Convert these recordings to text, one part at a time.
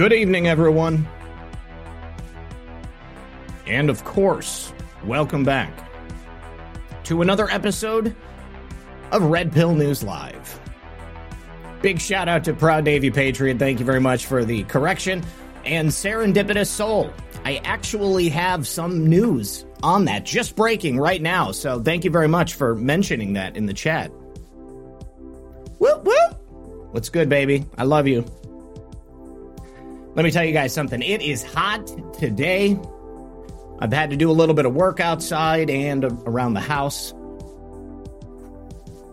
Good evening, everyone. And of course, welcome back to another episode of Red Pill News Live. Big shout out to Proud Navy Patriot. Thank you very much for the correction. And Serendipitous Soul. I actually have some news on that, just breaking right now. So thank you very much for mentioning that in the chat. Whoop, whoop. What's good, baby? I love you. Let me tell you guys something. It is hot today. I've had to do a little bit of work outside and around the house.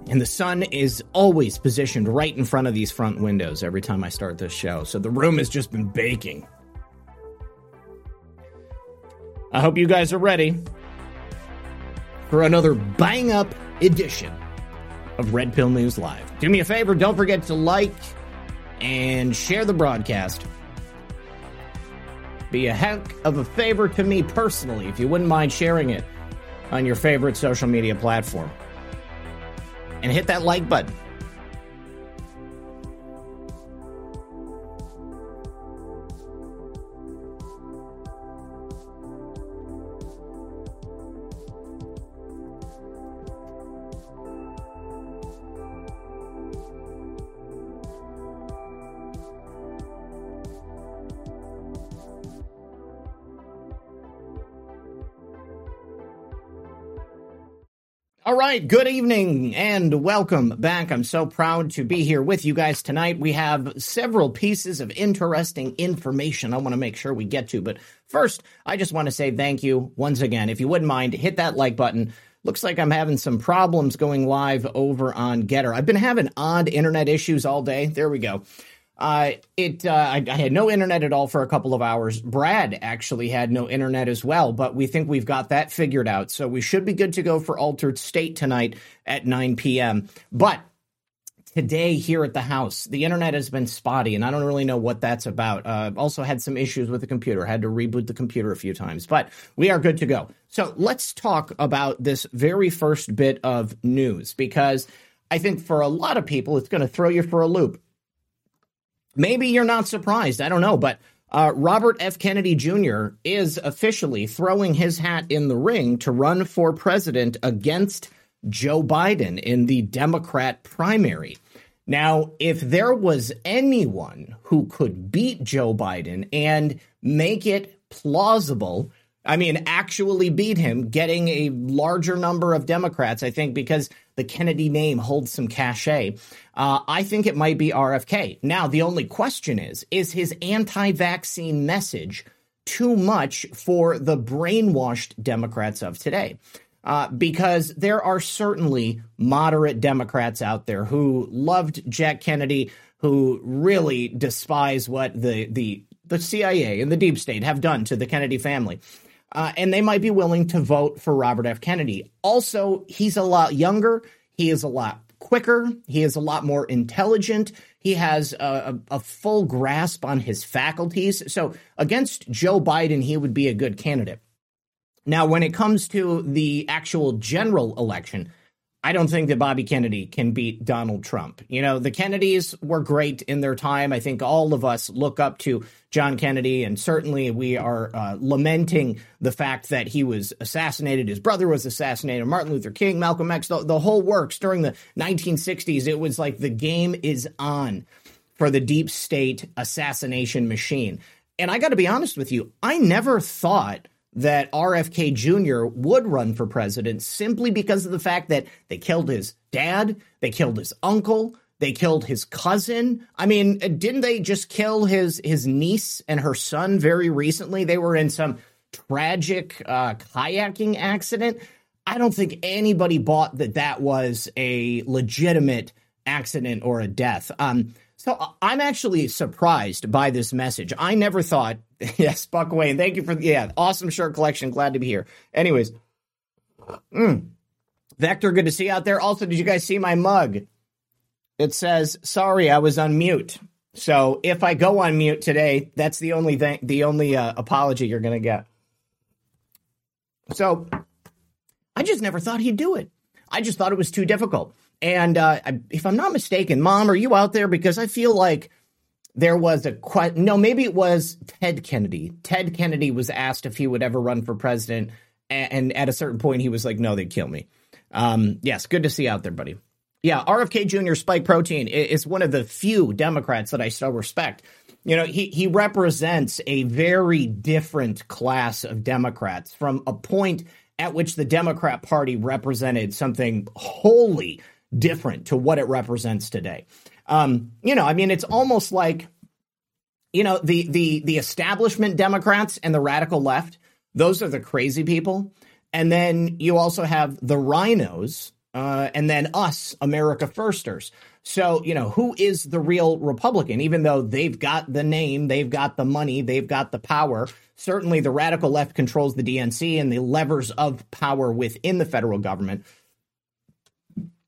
And the sun is always positioned right in front of these front windows every time I start this show. So the room has just been baking. I hope you guys are ready for another bang up edition of Red Pill News Live. Do me a favor, don't forget to like and share the broadcast be a heck of a favor to me personally if you wouldn't mind sharing it on your favorite social media platform. And hit that like button. All right, good evening and welcome back. I'm so proud to be here with you guys tonight. We have several pieces of interesting information I want to make sure we get to. But first, I just want to say thank you once again. If you wouldn't mind, hit that like button. Looks like I'm having some problems going live over on GETTR. I've been having odd internet issues all day. There we go. Uh, it uh, I, I, had no internet at all for a couple of hours. Brad actually had no internet as well, but we think we've got that figured out. So we should be good to go for Altered State tonight at 9 p.m. But today here at the house, the internet has been spotty, and I don't really know what that's about. Uh, also had some issues with the computer. Had to reboot the computer a few times, but we are good to go. So let's talk about this very first bit of news because I think for a lot of people, it's going to throw you for a loop maybe you're not surprised. I don't know, but uh, Robert F. Kennedy Jr. is officially throwing his hat in the ring to run for president against Joe Biden in the Democrat primary. Now, if there was anyone who could beat Joe Biden and make it plausible I mean, actually beat him, getting a larger number of Democrats, I think, because the Kennedy name holds some cachet. Uh, I think it might be RFK. Now, the only question is is his anti vaccine message too much for the brainwashed Democrats of today? Uh, because there are certainly moderate Democrats out there who loved Jack Kennedy, who really despise what the, the, the CIA and the deep state have done to the Kennedy family uh, and they might be willing to vote for Robert F. Kennedy. Also, he's a lot younger. He is a lot quicker. He is a lot more intelligent. He has a, a, a, full grasp on his faculties. So, against Joe Biden, he would be a good candidate. Now, when it comes to the actual general election, I don't think that Bobby Kennedy can beat Donald Trump. You know, the Kennedys were great in their time. I think all of us look up to John Kennedy, and certainly we are uh, lamenting the fact that he was assassinated. His brother was assassinated. Martin Luther King, Malcolm X, the, the whole works during the 1960s. It was like the game is on for the deep state assassination machine. And I got to be honest with you, I never thought that RFK Jr. would run for president simply because of the fact that they killed his dad, they killed his uncle, They killed his cousin. I mean, didn't they just kill his his niece and her son very recently? They were in some tragic uh, kayaking accident. I don't think anybody bought that that was a legitimate accident or a death. Um, so uh, I'm actually surprised by this message. I never thought, yes, Buck Wayne, thank you for, the yeah, awesome shirt collection. Glad to be here. Anyways, mm, Vector, good to see you out there. Also, did you guys see my mug? It says, sorry, I was on mute. So if I go on mute today, that's the only thing, the only uh, apology you're going to get. So I just never thought he'd do it. I just thought it was too difficult. And uh, if I'm not mistaken, Mom, are you out there? Because I feel like there was a quite no, maybe it was Ted Kennedy. Ted Kennedy was asked if he would ever run for president, and, at a certain point, he was like, "No, they'd kill me." Um, yes, good to see you out there, buddy. Yeah, RFK Jr. Spike Protein is one of the few Democrats that I still respect. You know, he he represents a very different class of Democrats from a point at which the Democrat Party represented something wholly different to what it represents today. Um, you know, I mean, it's almost like, you know, the the the establishment Democrats and the radical left; those are the crazy people, and then you also have the RINOs, uh, and then us, America Firsters. So, you know, who is the real Republican? Even though they've got the name, they've got the money, they've got the power. Certainly, the radical left controls the DNC and the levers of power within the federal government.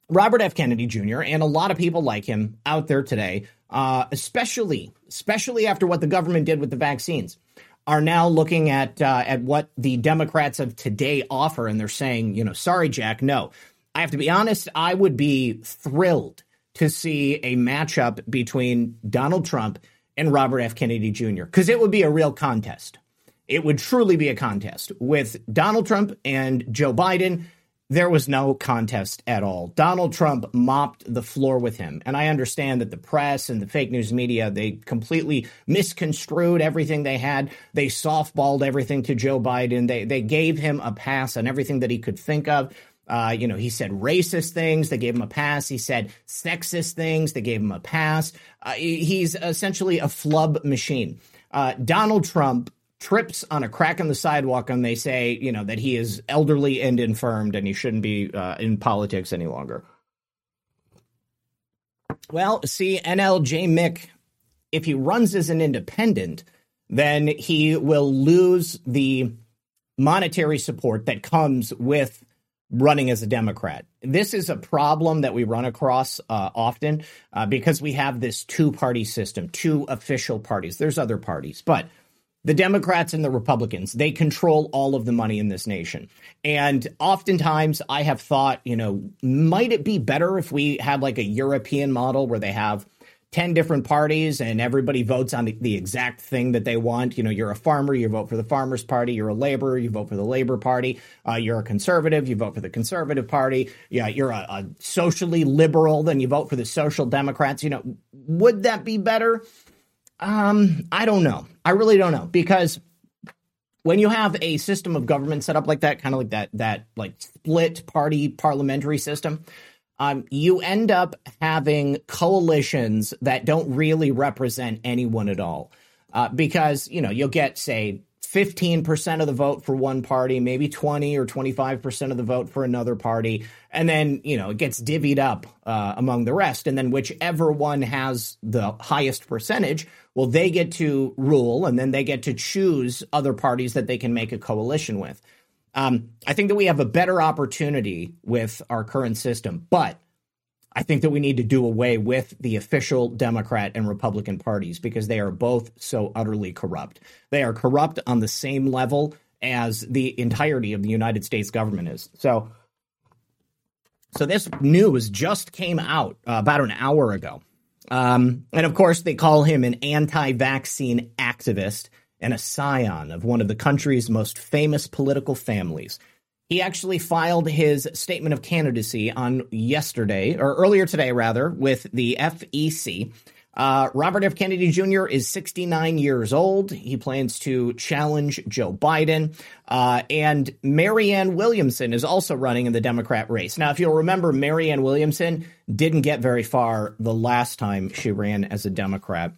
Robert F. Kennedy Jr. and a lot of people like him out there today, uh, especially especially after what the government did with the vaccines, are now looking at uh, at what the Democrats of today offer, and they're saying, you know, sorry, Jack, no. I have to be honest. I would be thrilled to see a matchup between Donald Trump and Robert F. Kennedy Jr. because it would be a real contest. It would truly be a contest with Donald Trump and Joe Biden there was no contest at all. Donald Trump mopped the floor with him. And I understand that the press and the fake news media, they completely misconstrued everything they had. They softballed everything to Joe Biden. They, they gave him a pass on everything that he could think of. Uh, you know, he said racist things. They gave him a pass. He said sexist things. They gave him a pass. Uh, he's essentially a flub machine. Uh, Donald Trump trips on a crack in the sidewalk and they say, you know, that he is elderly and infirmed and he shouldn't be uh, in politics any longer. Well, see, NLJ Mick, if he runs as an independent, then he will lose the monetary support that comes with running as a Democrat. This is a problem that we run across uh, often uh, because we have this two party system, two official parties. There's other parties, but the Democrats and the Republicans, they control all of the money in this nation. And oftentimes I have thought, you know, might it be better if we had like a European model where they have 10 different parties and everybody votes on the, the, exact thing that they want. You know, you're a farmer, you vote for the Farmers Party. You're a laborer, you vote for the Labor Party. Uh, you're a conservative, you vote for the Conservative Party. Yeah, you're a, a socially liberal, then you vote for the Social Democrats. You know, would that be better? Um, I don't know. I really don't know because when you have a system of government set up like that, kind of like that that like split party parliamentary system, um, you end up having coalitions that don't really represent anyone at all. Uh, because you know you'll get say 15% of the vote for one party, maybe 20 or 25% of the vote for another party. And then, you know, it gets divvied up uh, among the rest. And then whichever one has the highest percentage, well, they get to rule and then they get to choose other parties that they can make a coalition with. Um, I think that we have a better opportunity with our current system, but I think that we need to do away with the official Democrat and Republican parties because they are both so utterly corrupt. They are corrupt on the same level as the entirety of the United States government is. So, so this news just came out uh, about an hour ago. Um, and of course, they call him an anti vaccine activist and a scion of one of the country's most famous political families. He actually filed his statement of candidacy on yesterday, or earlier today, rather, with the FEC. Uh, Robert F. Kennedy Jr. is 69 years old. He plans to challenge Joe Biden. Uh, and Marianne Williamson is also running in the Democrat race. Now, if you'll remember, Marianne Williamson didn't get very far the last time she ran as a Democrat.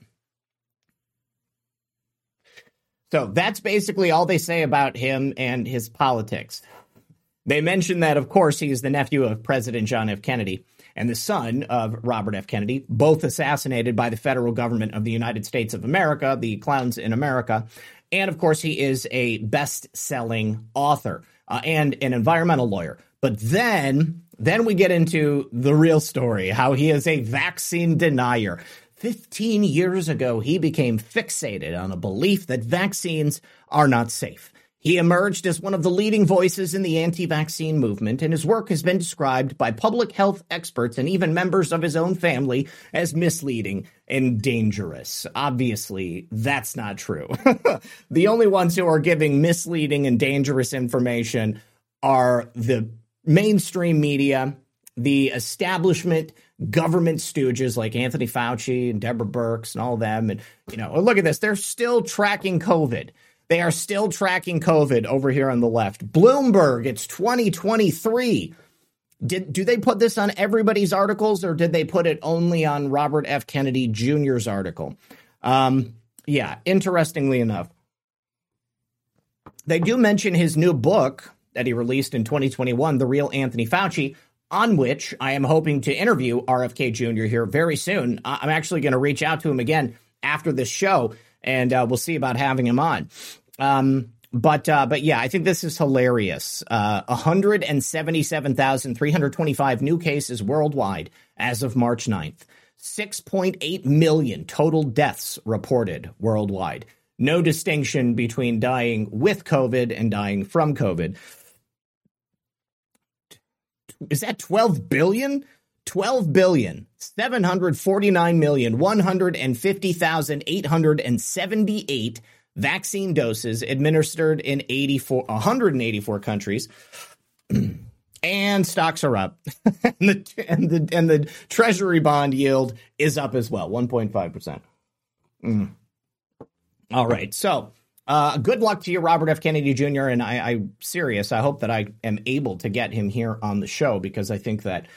So that's basically all they say about him and his politics. They mention that, of course, he is the nephew of President John F. Kennedy and the son of Robert F. Kennedy, both assassinated by the federal government of the United States of America, the clowns in America. And of course, he is a best selling author uh, and an environmental lawyer. But then, then we get into the real story how he is a vaccine denier. 15 years ago, he became fixated on a belief that vaccines are not safe. He emerged as one of the leading voices in the anti vaccine movement, and his work has been described by public health experts and even members of his own family as misleading and dangerous. Obviously, that's not true. the only ones who are giving misleading and dangerous information are the mainstream media, the establishment government stooges like Anthony Fauci and Deborah Birx and all them. And, you know, look at this. They're still tracking COVID. They are still tracking COVID over here on the left. Bloomberg, it's 2023. Did do they put this on everybody's articles or did they put it only on Robert F. Kennedy Jr.'s article? Um, yeah, interestingly enough. They do mention his new book that he released in 2021, The Real Anthony Fauci, on which I am hoping to interview RFK Jr. here very soon. I'm actually going to reach out to him again after this show, and uh, we'll see about having him on. Um, but uh, but yeah, I think this is hilarious. Uh, 177,325 new cases worldwide as of March 9th. 6.8 million total deaths reported worldwide. No distinction between dying with COVID and dying from COVID. Is that 12 billion? 12 billion 749 million 150,878 vaccine doses administered in 84, 184 countries. and stocks are up. and, the, and, the, and the treasury bond yield is up as well, 1.5%. Mm. All right. So, uh, good luck to you, Robert F. Kennedy Jr. And I, I'm serious. I hope that I am able to get him here on the show because I think that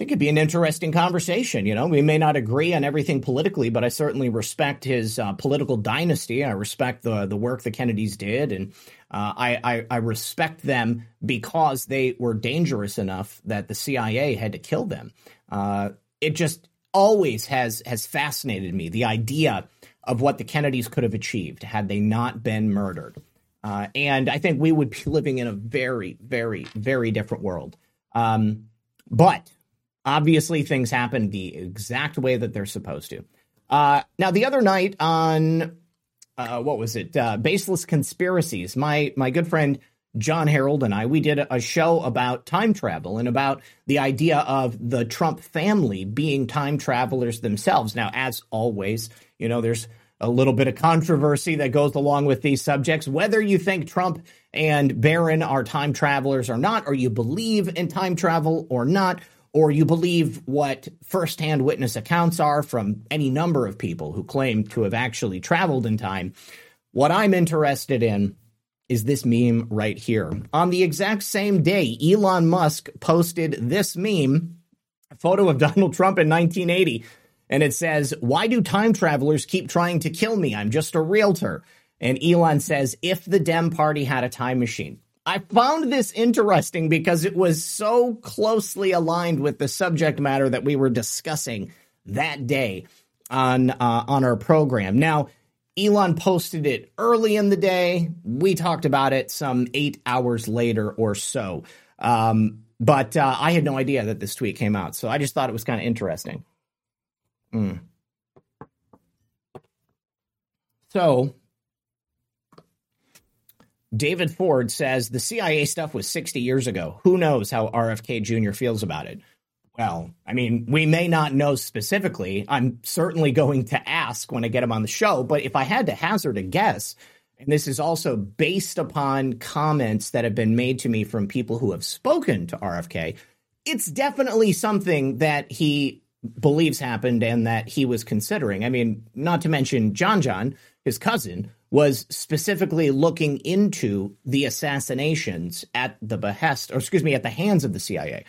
it could be an interesting conversation. You know, we may not agree on everything politically, but I certainly respect his uh, political dynasty. I respect the the work the Kennedys did, and uh, I, I, I respect them because they were dangerous enough that the CIA had to kill them. Uh, it just always has has fascinated me the idea of what the Kennedys could have achieved had they not been murdered. Uh, and I think we would be living in a very, very, very different world. Um, but Obviously, things happen the exact way that they're supposed to. Uh, now, the other night on uh, what was it? Uh, Baseless conspiracies. My my good friend John Harold and I we did a show about time travel and about the idea of the Trump family being time travelers themselves. Now, as always, you know, there's a little bit of controversy that goes along with these subjects. Whether you think Trump and Barron are time travelers or not, or you believe in time travel or not, or you believe what firsthand witness accounts are from any number of people who claim to have actually traveled in time. What I'm interested in is this meme right here. On the exact same day, Elon Musk posted this meme, a photo of Donald Trump in 1980, and it says, Why do time travelers keep trying to kill me? I'm just a realtor. And Elon says, If the Dem Party had a time machine. I found this interesting because it was so closely aligned with the subject matter that we were discussing that day on uh, on our program. Now, Elon posted it early in the day. We talked about it some eight hours later or so. Um, but uh, I had no idea that this tweet came out, so I just thought it was kind of interesting. Mm. So David Ford says the CIA stuff was 60 years ago. Who knows how RFK Jr. feels about it? Well, I mean, we may not know specifically. I'm certainly going to ask when I get him on the show, but if I had to hazard a guess, and this is also based upon comments that have been made to me from people who have spoken to RFK, it's definitely something that he believes happened and that he was considering. I mean, not to mention John John, his cousin, was specifically looking into the assassinations at the behest, or excuse me, at the hands of the CIA.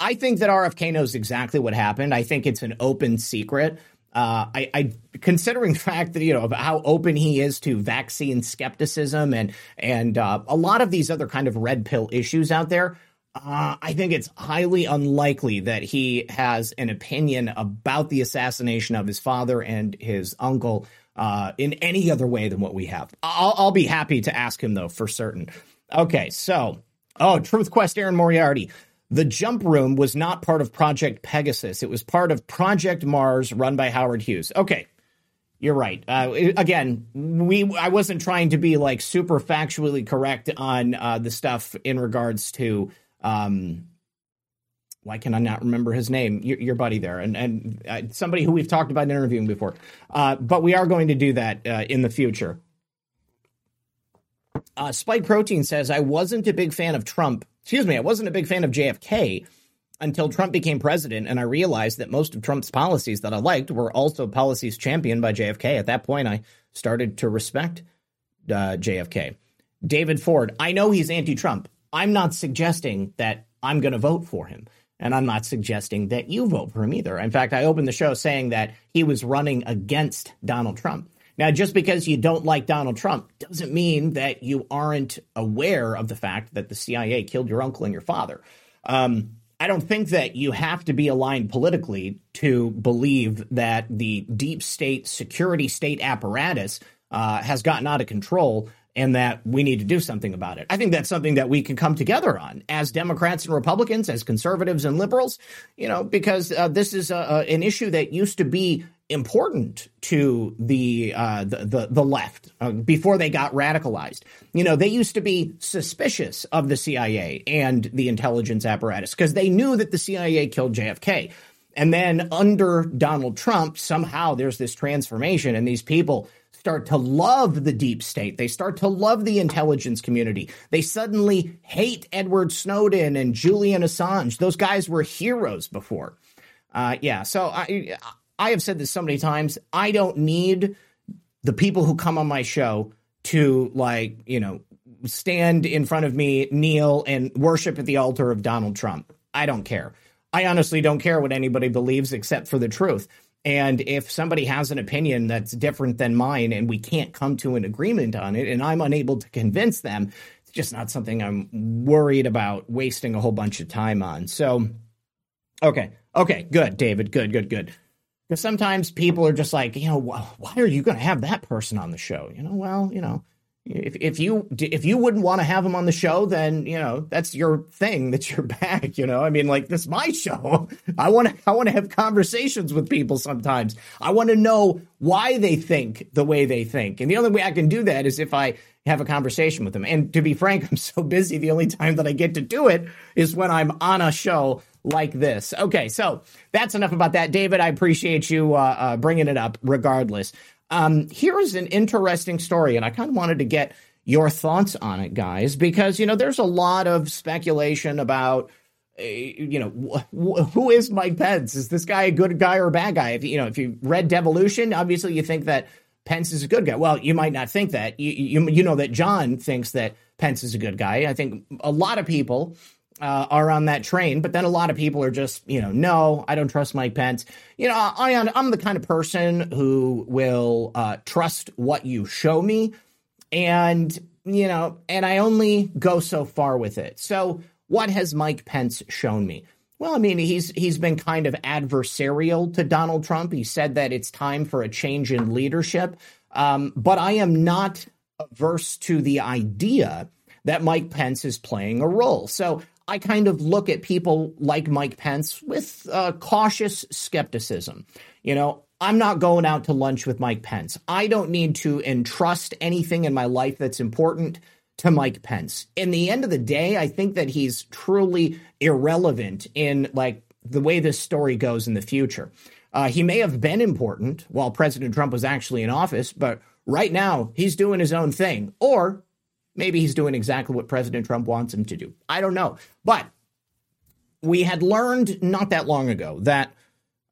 I think that RFK knows exactly what happened. I think it's an open secret. Uh, I, I, considering the fact that you know how open he is to vaccine skepticism and and uh, a lot of these other kind of red pill issues out there. Uh, I think it's highly unlikely that he has an opinion about the assassination of his father and his uncle uh, in any other way than what we have. I'll, I'll be happy to ask him though for certain. Okay, so oh, Truth Quest, Aaron Moriarty. The jump room was not part of Project Pegasus. It was part of Project Mars run by Howard Hughes. Okay. You're right. Uh, again, we I wasn't trying to be like super factually correct on uh, the stuff in regards to um, why can I not remember his name? Your, your buddy there, and and uh, somebody who we've talked about interviewing before. Uh, but we are going to do that uh, in the future. Uh, Spike Protein says I wasn't a big fan of Trump excuse me, I wasn't a big fan of JFK until Trump became president, and I realized that most of Trump's policies that I liked were also policies championed by JFK. At that point, I started to respect uh, JFK. David Ford, I know he's anti Trump. I'm not suggesting that I'm going to vote for him. And I'm not suggesting that you vote for him either. In fact, I opened the show saying that he was running against Donald Trump. Now, just because you don't like Donald Trump doesn't mean that you aren't aware of the fact that the CIA killed your uncle and your father. Um, I don't think that you have to be aligned politically to believe that the deep state security state apparatus uh, has gotten out of control and that we need to do something about it. I think that's something that we can come together on as Democrats and Republicans, as conservatives and liberals, you know, because uh, this is a, a, an issue that used to be important to the uh, the, the, the left uh, before they got radicalized. You know, they used to be suspicious of the CIA and the intelligence apparatus because they knew that the CIA killed JFK. And then under Donald Trump, somehow there's this transformation, and these people start to love the deep state. They start to love the intelligence community. They suddenly hate Edward Snowden and Julian Assange. Those guys were heroes before. Uh, yeah, so I I have said this so many times. I don't need the people who come on my show to like, you know, stand in front of me, kneel, and worship at the altar of Donald Trump. I don't care. I honestly don't care what anybody believes except for the truth. And if somebody has an opinion that's different than mine and we can't come to an agreement on it and I'm unable to convince them, it's just not something I'm worried about wasting a whole bunch of time on. So, okay. Okay. Good, David. Good, good, good. Because sometimes people are just like, you know, why are you going to have that person on the show? You know, well, you know, if if you if you wouldn't want to have him on the show, then you know that's your thing. That's your bag. You know, I mean, like this is my show. I want to I want to have conversations with people. Sometimes I want to know why they think the way they think, and the only way I can do that is if I have a conversation with them. And to be frank, I'm so busy. The only time that I get to do it is when I'm on a show like this. Okay, so that's enough about that. David, I appreciate you uh, uh, bringing it up regardless. Um, here is an interesting story, and I kind of wanted to get your thoughts on it, guys, because, you know, there's a lot of speculation about. Uh, you know, wh- who is Mike Pence? Is this guy a good guy or a bad guy? If you know, if you read Devolution, obviously you think that Pence is a good guy. Well, you might not think that. You, you, you know that John thinks that Pence is a good guy. I think a lot of people uh, are on that train, but then a lot of people are just, you know, no, I don't trust Mike Pence. You know, I, I'm the kind of person who will uh, trust what you show me, and you know, and I only go so far with it. So, what has Mike Pence shown me? Well, I mean, he's he's been kind of adversarial to Donald Trump. He said that it's time for a change in leadership, um, but I am not averse to the idea that Mike Pence is playing a role. So I kind of look at people like Mike Pence with uh, cautious skepticism. You know, I'm not going out to lunch with Mike Pence. I don't need to entrust anything in my life that's important to Mike Pence. In the end of the day, I think that he's truly irrelevant in like the way this story goes in the future. Uh, he may have been important while President Trump was actually in office, but right now he's doing his own thing. Or Maybe he's doing exactly what President Trump wants him to do. I don't know. But we had learned not that long ago that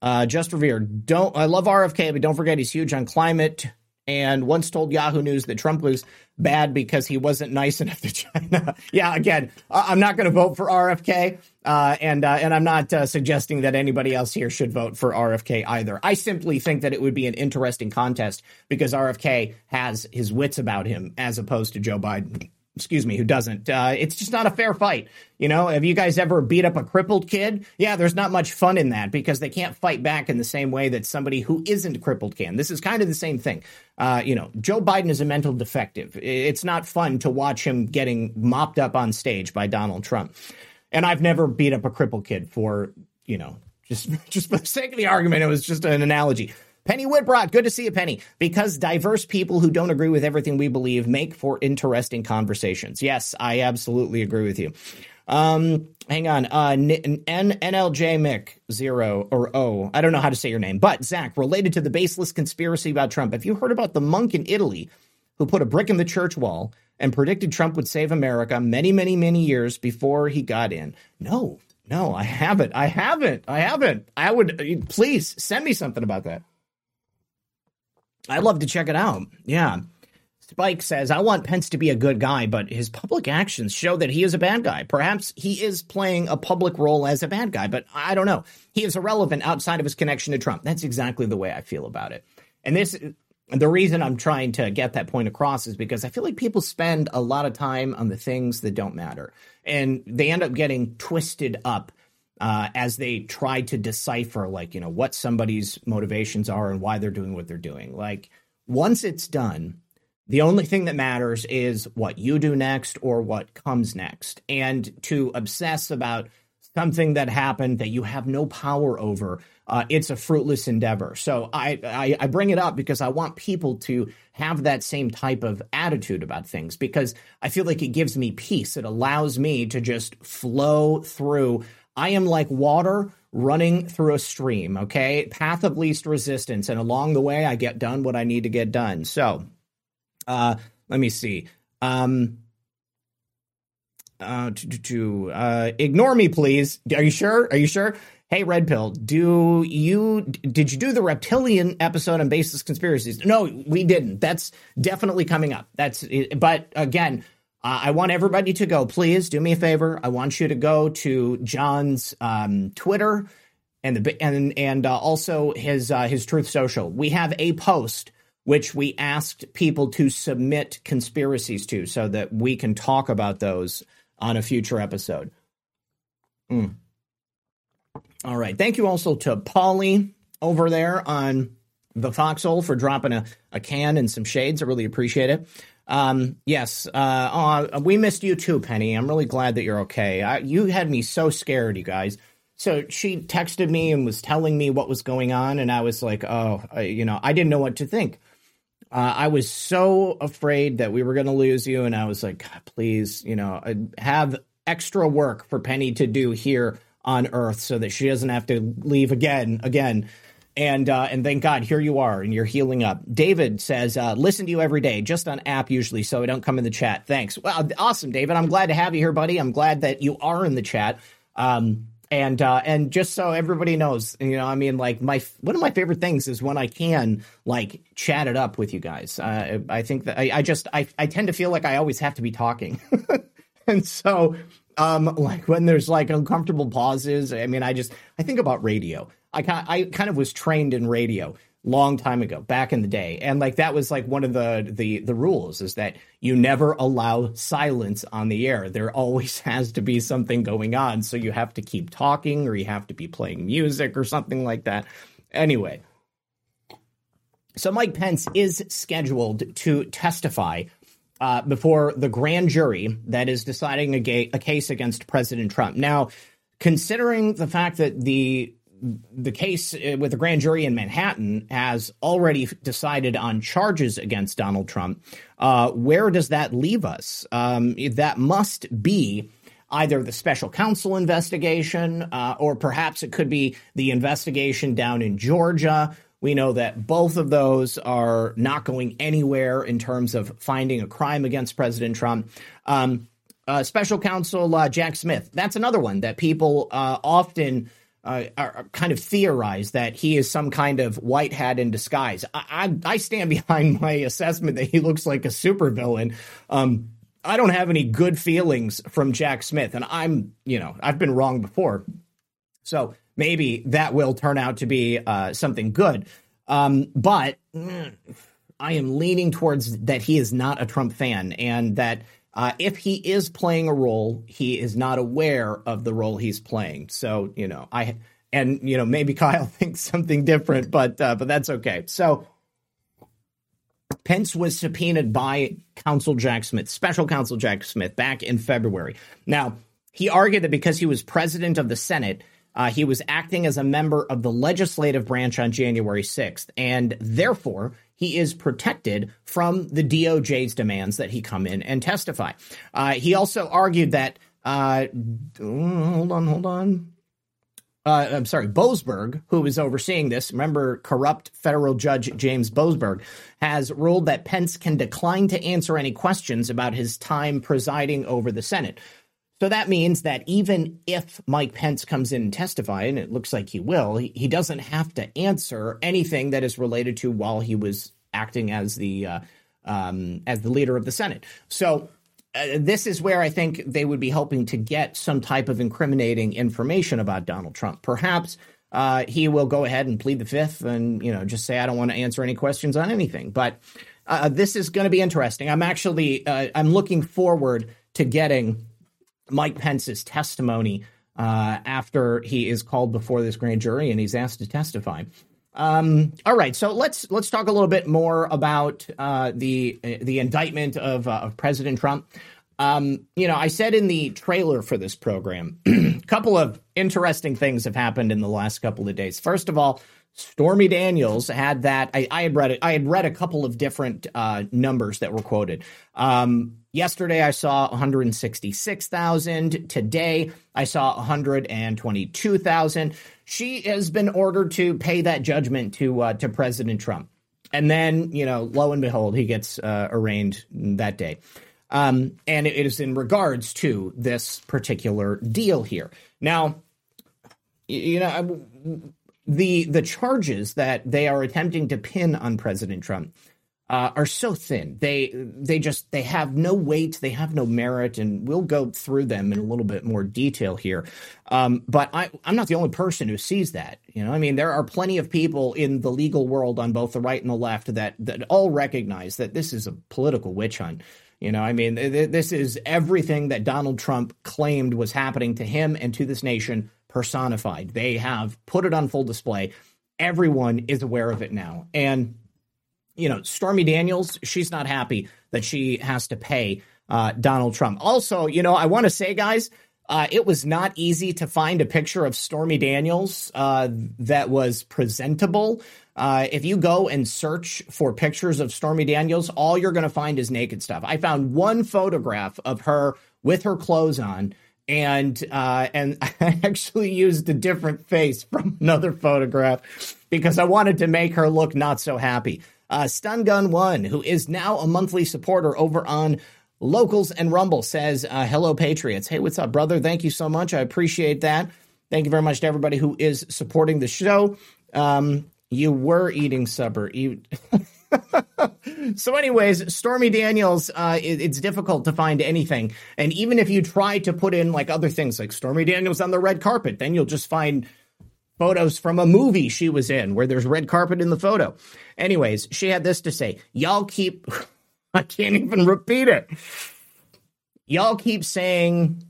Uh, Just Revere, don't I love RFK, but don't forget he's huge on climate. And once told Yahoo News that Trump was bad because he wasn't nice enough to China. yeah, again, I'm not going to vote for RFK, uh, and uh, and I'm not uh, suggesting that anybody else here should vote for RFK either. I simply think that it would be an interesting contest because RFK has his wits about him as opposed to Joe Biden excuse me, who doesn't. Uh, it's just not a fair fight. You know, have you guys ever beat up a crippled kid? Yeah, there's not much fun in that because they can't fight back in the same way that somebody who isn't crippled can. This is kind of the same thing. Uh, you know, Joe Biden is a mental defective. It's not fun to watch him getting mopped up on stage by Donald Trump. And I've never beat up a crippled kid for, you know, just just for the sake of the argument. It was just an analogy. Penny Whitbrot, good to see you, Penny. Because diverse people who don't agree with everything we believe make for interesting conversations. Yes, I absolutely agree with you. Um, hang on. Uh, N- N- NLJ Mick zero or O. I don't know how to say your name, but Zach, related to the baseless conspiracy about Trump, have you heard about the monk in Italy who put a brick in the church wall and predicted Trump would save America many, many, many years before he got in? No, no, I haven't. I haven't. I haven't. I would please send me something about that. I'd love to check it out. Yeah. Spike says, I want Pence to be a good guy, but his public actions show that he is a bad guy. Perhaps he is playing a public role as a bad guy, but I don't know. He is irrelevant outside of his connection to Trump. That's exactly the way I feel about it. And this, the reason I'm trying to get that point across is because I feel like people spend a lot of time on the things that don't matter. And they end up getting twisted up uh, as they try to decipher like you know what somebody's motivations are and why they're doing what they're doing. Like once it's done the only thing that matters is what you do next or what comes next. And to obsess about something that happened that you have no power over uh, it's a fruitless endeavor. So I, I i bring it up because i want people to have that same type of attitude about things because i feel like it gives me peace. It allows me to just flow through I am like water running through a stream, okay? Path of least resistance. And along the way, I get done what I need to get done. So, uh, let me see. Um, uh, to, to uh, ignore me, please. Are you sure? Are you sure? Hey, Red Pill, do you did you do the reptilian episode on baseless conspiracies? No, we didn't. That's definitely coming up. That's but again, uh, I want everybody to go. Please do me a favor. I want you to go to John's um, Twitter and the and and uh, also his uh, his Truth Social. We have a post which we asked people to submit conspiracies to, so that we can talk about those on a future episode. Mm. All right. Thank you also to Polly over there on the Foxhole for dropping a, a can and some shades. I really appreciate it. Um, yes, uh, uh, we missed you too, Penny. I'm really glad that you're okay. I, you had me so scared, you guys. So she texted me and was telling me what was going on, and I was like, oh, I, you know, I didn't know what to think. Uh, I was so afraid that we were going to lose you, and I was like, please, you know, have extra work for Penny to do here on Earth so that she doesn't have to leave again, again and uh, and thank God here you are and you're healing up. David says, uh, listen to you every day, just on app usually, so I don't come in the chat. Thanks. Well, awesome, David. I'm glad to have you here, buddy. I'm glad that you are in the chat. Um, and uh, and just so everybody knows, you know, I mean, like my one of my favorite things is when I can like chat it up with you guys. Uh, I think that I, I just I I tend to feel like I always have to be talking, and so um like when there's like uncomfortable pauses. I mean, I just I think about radio. I kind I kind of was trained in radio long time ago back in the day. And like that was like one of the the the rules is that you never allow silence on the air. There always has to be something going on. So you have to keep talking or you have to be playing music or something like that. Anyway. So mike pence is scheduled to testify uh, before the grand jury that is deciding a, ga- a case against president trump now considering the fact that the the case uh, with the grand jury in Manhattan has already decided on charges against Donald Trump. Uh, where does that leave us? Um, that must be either the special counsel investigation uh, or perhaps it could be the investigation down in Georgia. We know that both of those are not going anywhere in terms of finding a crime against President Trump. Um, uh, special counsel uh, Jack Smith, that's another one that people uh, often uh, are kind of theorize that he is some kind of white hat in disguise. I, I, I stand behind my assessment that he looks like a supervillain. Um, I don't have any good feelings from Jack Smith, and I'm, you know, I've been wrong before. So maybe that will turn out to be uh, something good. Um, but mm, I am leaning towards that he is not a Trump fan and that uh, if he is playing a role, he is not aware of the role he's playing. So, you know, I, and, you know, maybe Kyle thinks something different, but, uh, but that's okay. So, Pence was subpoenaed by counsel Jack Smith, special counsel Jack Smith, back in February. Now, he argued that because he was president of the Senate, uh, he was acting as a member of the legislative branch on January 6th, and therefore he is protected from the DOJ's demands that he come in and testify. Uh, he also argued that, uh, hold on, hold on. Uh, I'm sorry, Boasberg, who is overseeing this, remember corrupt federal judge James Boasberg, has ruled that Pence can decline to answer any questions about his time presiding over the Senate. So that means that even if Mike Pence comes in and testify, and it looks like he will, he, he doesn't have to answer anything that is related to while he was acting as the uh, um, as the leader of the Senate. So uh, this is where I think they would be hoping to get some type of incriminating information about Donald Trump. Perhaps uh, he will go ahead and plead the fifth, and you know just say I don't want to answer any questions on anything. But uh, this is going to be interesting. I'm actually uh, I'm looking forward to getting Mike Pence's testimony uh, after he is called before this grand jury and he's asked to testify. Um, all right, so let's let's talk a little bit more about uh, the the indictment of, uh, of President Trump. Um, you know, I said in the trailer for this program, a couple of interesting things have happened in the last couple of days. First of all, Stormy Daniels had that. I, I had read it. I had read a couple of different uh, numbers that were quoted. Um, yesterday, I saw 166,000. Today, I saw 122,000. She has been ordered to pay that judgment to uh, to President Trump, and then you know, lo and behold, he gets uh, arraigned that day. Um, and it is in regards to this particular deal here. Now, you know, the the charges that they are attempting to pin on President Trump uh, are so thin. They they just they have no weight. They have no merit, and we'll go through them in a little bit more detail here. Um, but I, I'm not the only person who sees that. You know, I mean, there are plenty of people in the legal world on both the right and the left that that all recognize that this is a political witch hunt. You know, I mean, th- this is everything that Donald Trump claimed was happening to him and to this nation personified. They have put it on full display. Everyone is aware of it now. And, you know, Stormy Daniels, she's not happy that she has to pay uh, Donald Trump. Also, you know, I want to say, guys, uh, it was not easy to find a picture of Stormy Daniels uh, that was presentable. Uh, if you go and search for pictures of Stormy Daniels, all you're going to find is naked stuff. I found one photograph of her with her clothes on and uh, and I actually used a different face from another photograph because I wanted to make her look not so happy. Uh, Stun Gun One, who is now a monthly supporter over on Locals and Rumble, says, uh, "Hello, Patriots. Hey, what's up, brother? Thank you so much. I appreciate that. Thank you very much to everybody who is supporting the show. Um, you were eating supper. You." so, anyways, Stormy Daniels, uh, it, it's difficult to find anything. And even if you try to put in like other things like Stormy Daniels on the red carpet, then you'll just find photos from a movie she was in where there's red carpet in the photo. Anyways, she had this to say Y'all keep, I can't even repeat it. Y'all keep saying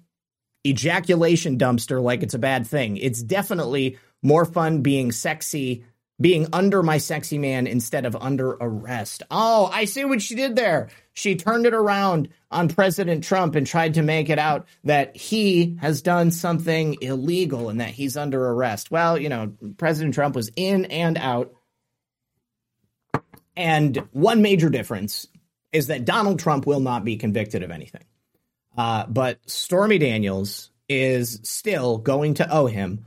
ejaculation dumpster like it's a bad thing. It's definitely more fun being sexy being under my sexy man instead of under arrest. Oh, I see what she did there. She turned it around on President Trump and tried to make it out that he has done something illegal and that he's under arrest. Well, you know, President Trump was in and out. And one major difference is that Donald Trump will not be convicted of anything. Uh, but Stormy Daniels is still going to owe him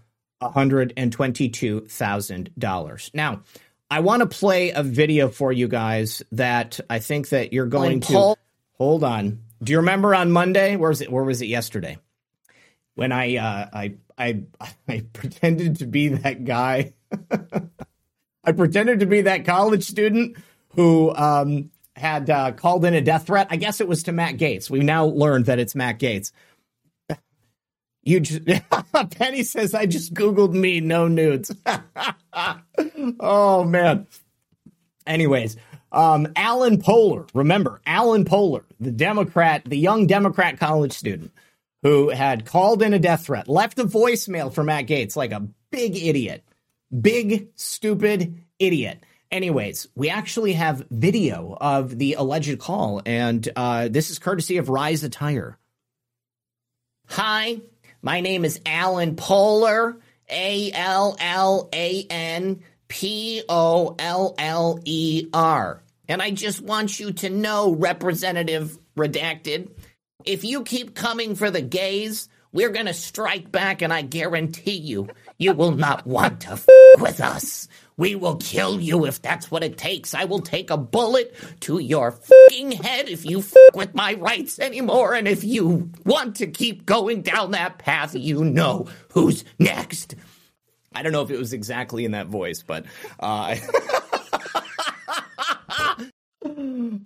$122,000. Now, I want to play a video for you guys that I think that you're going to hold on. Do you remember on Monday? Where was it? Where was it yesterday? when I uh, I I I pretended to be that guy. I pretended to be that college student who um, had uh, called in a death threat. I guess it was to Matt Gates. We now learned that it's Matt Gaetz. You just, Penny says I just googled me, no nudes. oh man. Anyways, um, Alan Poehler, remember Alan Poehler, the Democrat, the young Democrat college student who had called in a death threat, left a voicemail for Matt Gaetz like a big idiot, big stupid idiot. Anyways, we actually have video of the alleged call, and uh, this is courtesy of Rise Attire. Hi, my name is Allan Poller, A L L A N P O L L E R. And I just want you to know, Representative Redacted, if you keep coming for the gays, we're going to strike back, and I guarantee you, you will not want to f- with us. We will kill you if that's what it takes. I will take a bullet to your fucking head if you fuck with my rights anymore. And if you want to keep going down that path, you know who's next. I don't know if it was exactly in that voice, but uh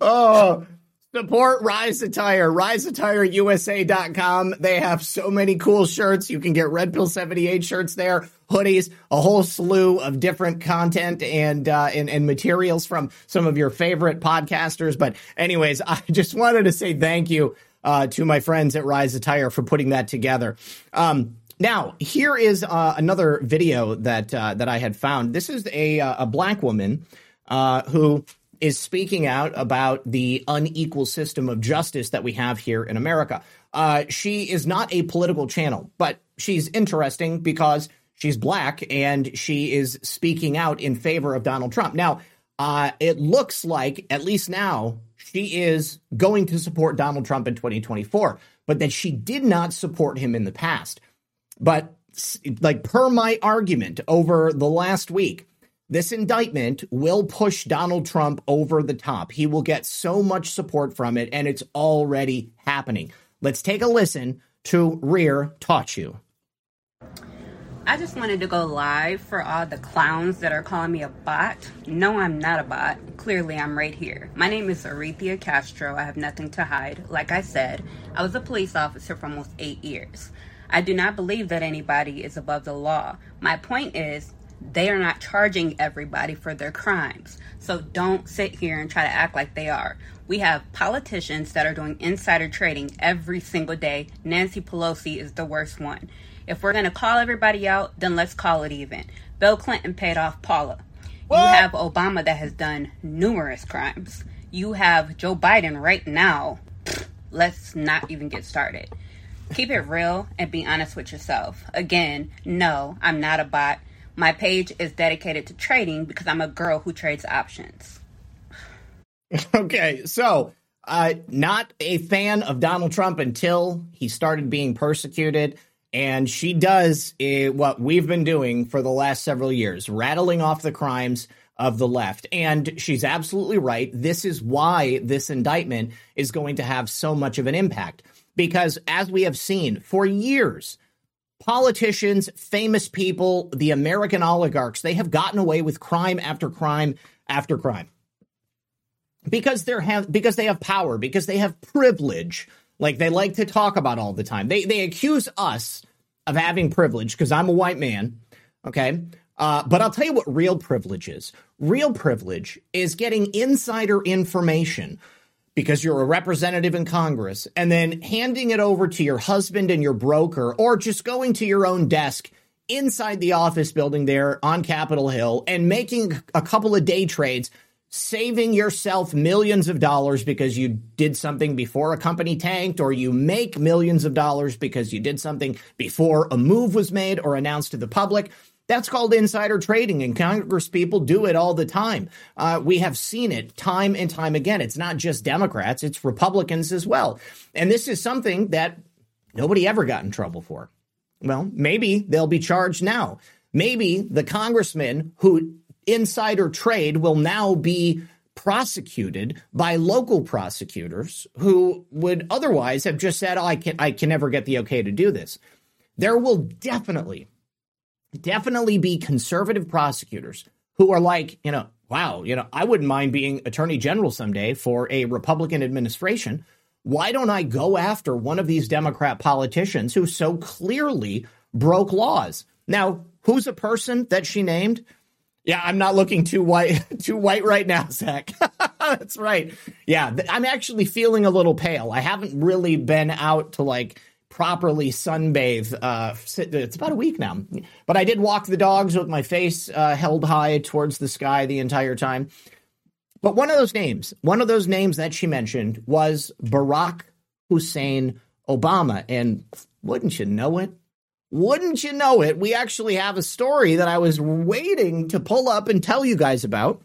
Oh, Support Rise Attire, riseattireusa.com. They have so many cool shirts. You can get Red Pill 78 shirts there, hoodies, a whole slew of different content and, uh, and, and materials from some of your favorite podcasters. But anyways, I just wanted to say thank you, uh, to my friends at Rise Attire for putting that together. Um, now, here is uh, another video that uh, that I had found. This is a uh, a black woman uh, who is speaking out about the unequal system of justice that we have here in America. Uh, she is not a political channel, but she's interesting because she's black and she is speaking out in favor of Donald Trump. Now, uh, it looks like, at least now, she is going to support Donald Trump in 2024, but that she did not support him in the past. But, like, per my argument over the last week, this indictment will push Donald Trump over the top. He will get so much support from it, and it's already happening. Let's take a listen to Rear Taught You. I just wanted to go live for all the clowns that are calling me a bot. No, I'm not a bot. Clearly, I'm right here. My name is Aretha Castro. I have nothing to hide. Like I said, I was a police officer for almost eight years. I do not believe that anybody is above the law. My point is, they are not charging everybody for their crimes. So don't sit here and try to act like they are. We have politicians that are doing insider trading every single day. Nancy Pelosi is the worst one. If we're going to call everybody out, then let's call it even. Bill Clinton paid off Paula. What? You have Obama that has done numerous crimes. You have Joe Biden right now. Let's not even get started. Keep it real and be honest with yourself. Again, no, I'm not a bot. My page is dedicated to trading because I'm a girl who trades options. Okay, so uh, not a fan of Donald Trump until he started being persecuted. And she does uh, what we've been doing for the last several years, rattling off the crimes of the left. And she's absolutely right. This is why this indictment is going to have so much of an impact. Because as we have seen for years, politicians, famous people, the American oligarchs, they have gotten away with crime after crime after crime. Because they're have because they have power, because they have privilege, like they like to talk about all the time. They they accuse us of having privilege because I'm a white man, okay? Uh, but I'll tell you what real privilege is. Real privilege is getting insider information because you're a representative in Congress and then handing it over to your husband and your broker or just going to your own desk inside the office building there on Capitol Hill and making a couple of day trades, saving yourself millions of dollars because you did something before a company tanked, or you make millions of dollars because you did something before a move was made or announced to the public. That's called insider trading, and Congress people do it all the time. Uh, we have seen it time and time again. It's not just Democrats, it's Republicans as well. And this is something that nobody ever got in trouble for. Well, maybe they'll be charged now. Maybe the congressman who insider trade will now be prosecuted by local prosecutors who would otherwise have just said, "Oh, I can I can never get the okay to do this." there will definitely, definitely be conservative prosecutors who are like, you know, wow, you know, I wouldn't mind being attorney general someday for a Republican administration. Why don't I go after one of these Democrat politicians who so clearly broke laws? Now, who's a person that she named? Yeah, I'm not looking too white, too white right now, Zak. That's right. Yeah, I'm actually feeling a little pale. I haven't really been out to like properly sunbathe. Uh, it's about a week now, but I did walk the dogs with my face uh, held high towards the sky the entire time. But one of those names, one of those names that she mentioned was Barack Hussein Obama. And wouldn't you know it? Wouldn't you know it? We actually have a story that I was waiting to pull up and tell you guys about.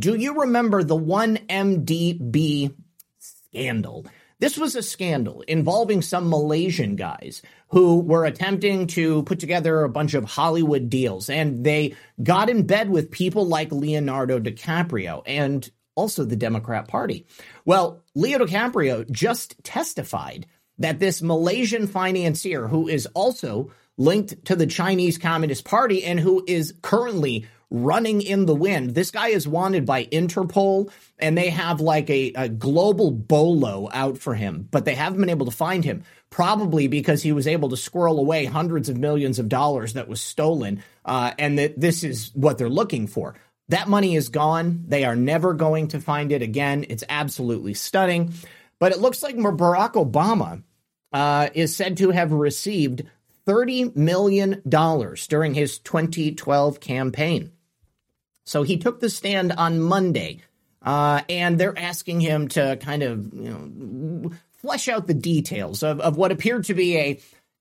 Do you remember the 1MDB scandal? This was a scandal involving some Malaysian guys who were attempting to put together a bunch of Hollywood deals, and they got in bed with people like Leonardo DiCaprio and also the Democrat Party. Well, Leo DiCaprio just testified that this Malaysian financier, who is also linked to the Chinese Communist Party and who is currently running in the wind. This guy is wanted by Interpol, and they have like a, a, global bolo out for him, but they haven't been able to find him. Probably because he was able to squirrel away hundreds of millions of dollars that was stolen, uh, and that this is what they're looking for. That money is gone. They are never going to find it again. It's absolutely stunning. But it looks like Barack Obama uh, is said to have received $30 million during his 2012 campaign. So he took the stand on Monday, uh, and they're asking him to kind of you know flesh out the details of, of what appeared to be a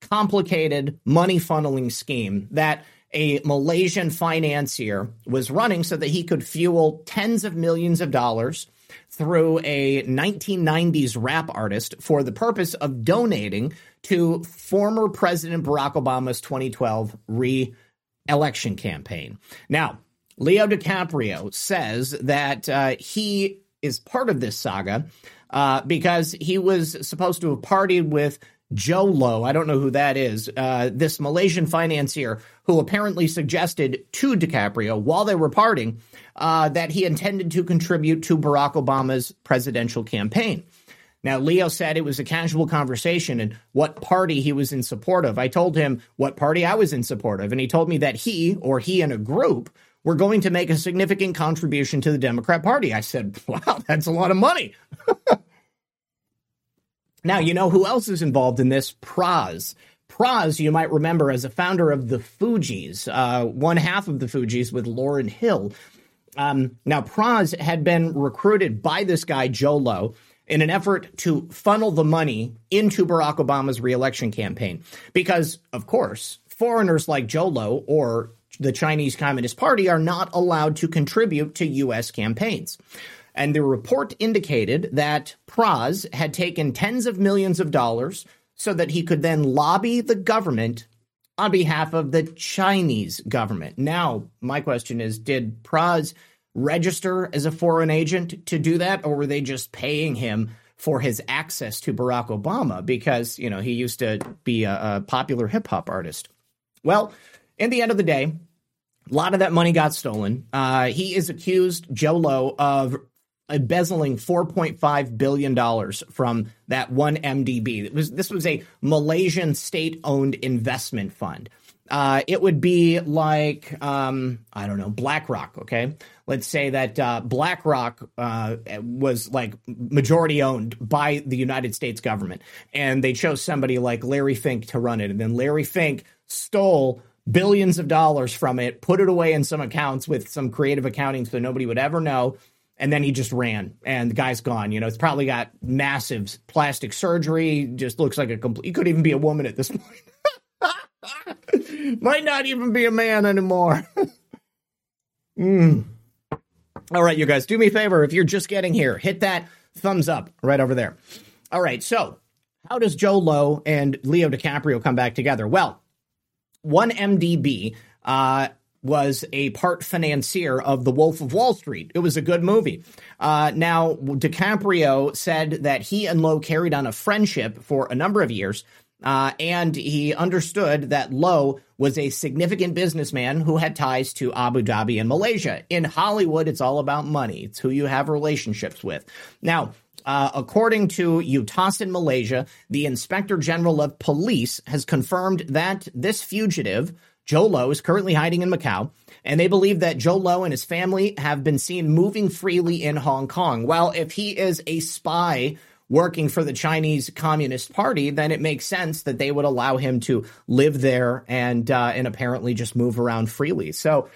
complicated money funneling scheme that a Malaysian financier was running so that he could fuel tens of millions of dollars through a 1990s rap artist for the purpose of donating to former President Barack Obama's 2012 re election campaign. Now, Leo DiCaprio says that uh, he is part of this saga uh, because he was supposed to have partied with Jho Low. I don't know who that is. Uh, this Malaysian financier who apparently suggested to DiCaprio while they were parting uh, that he intended to contribute to Barack Obama's presidential campaign. Now, Leo said it was a casual conversation and what party he was in support of. I told him what party I was in support of, and he told me that he or he and a group were going to make a significant contribution to the Democrat Party. I said, wow, that's a lot of money. now, you know who else is involved in this? Pras. Pras, you might remember as a founder of the Fugees, uh, one half of the Fugees with Lauryn Hill. Um, now, Pras had been recruited by this guy, Jho Low, in an effort to funnel the money into Barack Obama's reelection campaign. Because, of course, foreigners like Jho Low or the Chinese Communist Party are not allowed to contribute to U.S. campaigns. And the report indicated that Pras had taken tens of millions of dollars so that he could then lobby the government on behalf of the Chinese government. Now, my question is Did Pras register as a foreign agent to do that, or were they just paying him for his access to Barack Obama because, you know, he used to be a, a popular hip hop artist? Well, in the end of the day, a lot of that money got stolen. Uh, he is accused, Jho Low, of embezzling $4.5 billion from that one MDB. Was, this was a Malaysian state owned investment fund. Uh, it would be like, um, I don't know, BlackRock, okay? Let's say that uh, BlackRock uh, was like majority owned by the United States government, and they chose somebody like Larry Fink to run it. And then Larry Fink stole billions of dollars from it, put it away in some accounts with some creative accounting so nobody would ever know. And then he just ran, and the guy's gone. You know, it's probably got massive plastic surgery. Just looks like a complete. He could even be a woman at this point. Might not even be a man anymore. mm. All right, you guys, do me a favor. If you're just getting here, hit that thumbs up right over there. All right, so how does Jho Low and Leo DiCaprio come back together? Well, 1MDB uh, was a part financier of The Wolf of Wall Street. It was a good movie. Uh, now, DiCaprio said that he and Low carried on a friendship for a number of years. Uh, and he understood that Low was a significant businessman who had ties to Abu Dhabi and Malaysia. In Hollywood, it's all about money. It's who you have relationships with. Now, uh, according to Utusan Malaysia, the Inspector General of Police has confirmed that this fugitive, Jho Low, is currently hiding in Macau, and they believe that Jho Low and his family have been seen moving freely in Hong Kong. Well, if he is a spy working for the Chinese Communist Party, then it makes sense that they would allow him to live there and uh, and apparently just move around freely. So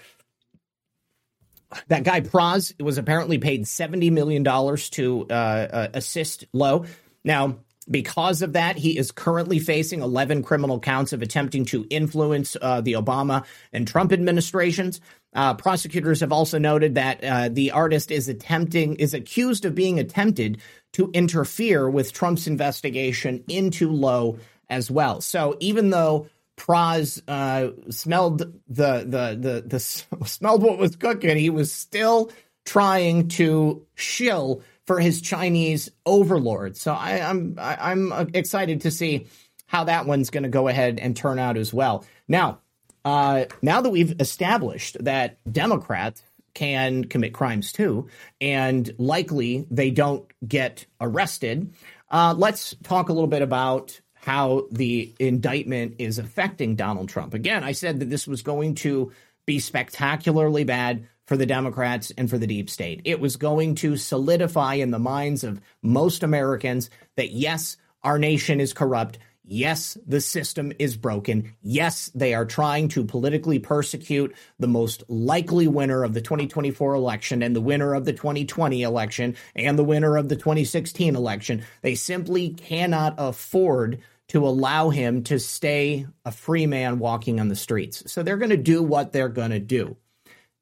that guy Pras was apparently paid $70 million to uh, uh, assist Low. Now, because of that, he is currently facing 11 criminal counts of attempting to influence uh, the Obama and Trump administrations. Uh, prosecutors have also noted that uh, the artist is attempting, is accused of being attempted to interfere with Trump's investigation into Low as well. So even though Pras uh, smelled the, the the the smelled what was cooking. He was still trying to shill for his Chinese overlord. So I, I'm I, am i am excited to see how that one's going to go ahead and turn out as well. Now, uh, now that we've established that Democrats can commit crimes too, and likely they don't get arrested, uh, let's talk a little bit about how the indictment is affecting Donald Trump. Again, I said that this was going to be spectacularly bad for the Democrats and for the deep state. It was going to solidify in the minds of most Americans that yes, our nation is corrupt. Yes, the system is broken. Yes, they are trying to politically persecute the most likely winner of the 2024 election and the winner of the 2020 election and the winner of the 2016 election. They simply cannot afford to allow him to stay a free man walking on the streets. So they're going to do what they're going to do.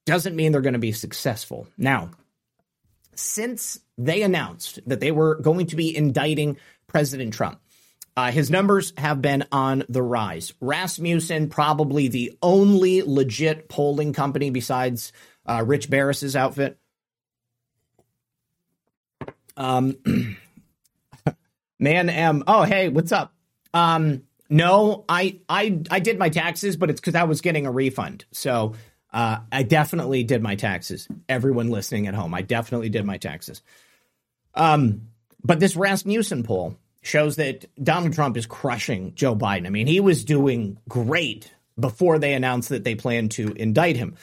Doesn't mean they're going to be successful. Now, since they announced that they were going to be indicting President Trump, uh, his numbers have been on the rise. Rasmussen, probably the only legit polling company besides uh, Rich Baris's outfit. Um, man, M. Oh, hey, what's up? Um, no, I I I did my taxes, but it's because I was getting a refund. So uh, I definitely did my taxes. Everyone listening at home, I definitely did my taxes. Um, but this Rasmussen poll shows that Donald Trump is crushing Joe Biden. I mean, he was doing great before they announced that they plan to indict him.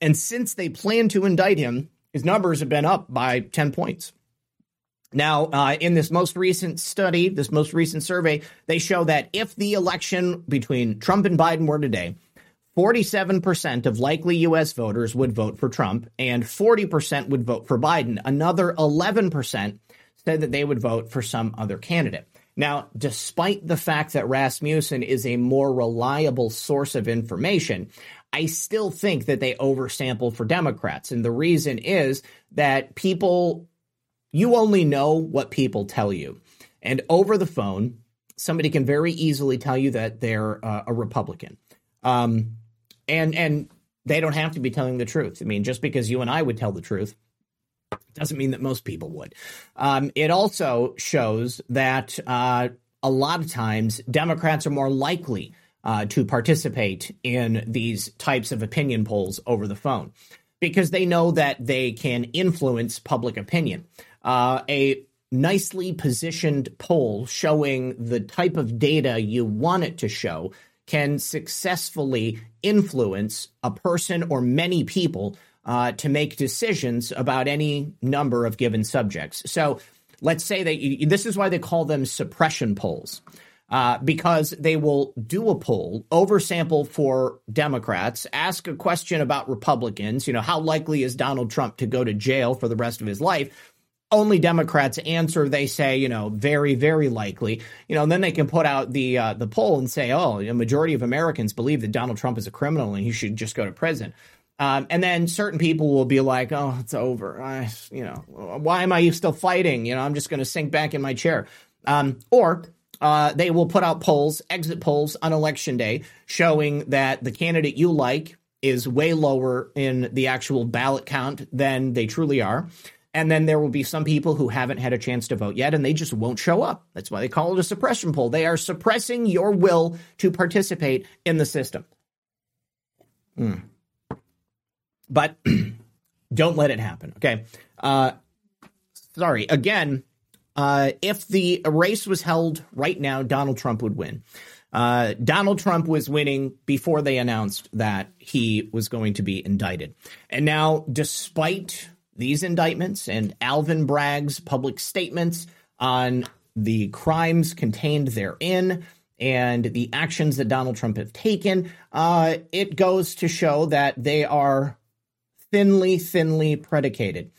And since they plan to indict him, his numbers have been up by 10 points. Now, uh, in this most recent study, this most recent survey, they show that if the election between Trump and Biden were today, 47% of likely U.S. voters would vote for Trump and 40% would vote for Biden. Another 11% said that they would vote for some other candidate. Now, despite the fact that Rasmussen is a more reliable source of information, I still think that they oversample for Democrats. And the reason is that people, you only know what people tell you. And over the phone, somebody can very easily tell you that they're uh, a Republican. Um, and, and they don't have to be telling the truth. I mean, just because you and I would tell the truth doesn't mean that most people would. Um, it also shows that uh, a lot of times Democrats are more likely uh, to participate in these types of opinion polls over the phone because they know that they can influence public opinion. Uh, a nicely positioned poll showing the type of data you want it to show can successfully influence a person or many people uh, to make decisions about any number of given subjects. So let's say that you, this is why they call them suppression polls. Uh, because they will do a poll, oversample for Democrats, ask a question about Republicans. You know, how likely is Donald Trump to go to jail for the rest of his life? Only Democrats answer. They say, you know, very, very likely. You know, and then they can put out the uh, the poll and say, oh, a majority of Americans believe that Donald Trump is a criminal and he should just go to prison. Um, and then certain people will be like, "Oh, it's over. I, you know, why am I still fighting? You know, I'm just going to sink back in my chair." Um, or uh, they will put out polls, exit polls on election day, showing that the candidate you like is way lower in the actual ballot count than they truly are. And then there will be some people who haven't had a chance to vote yet and they just won't show up. That's why they call it a suppression poll. They are suppressing your will to participate in the system. Mm. But don't let it happen. Okay. Uh, sorry. Again, uh, if the race was held right now, Donald Trump would win. Uh, Donald Trump was winning before they announced that he was going to be indicted. And now, despite these indictments and Alvin Bragg's public statements on the crimes contained therein and the actions that Donald Trump have taken, uh, it goes to show that they are thinly, thinly predicated.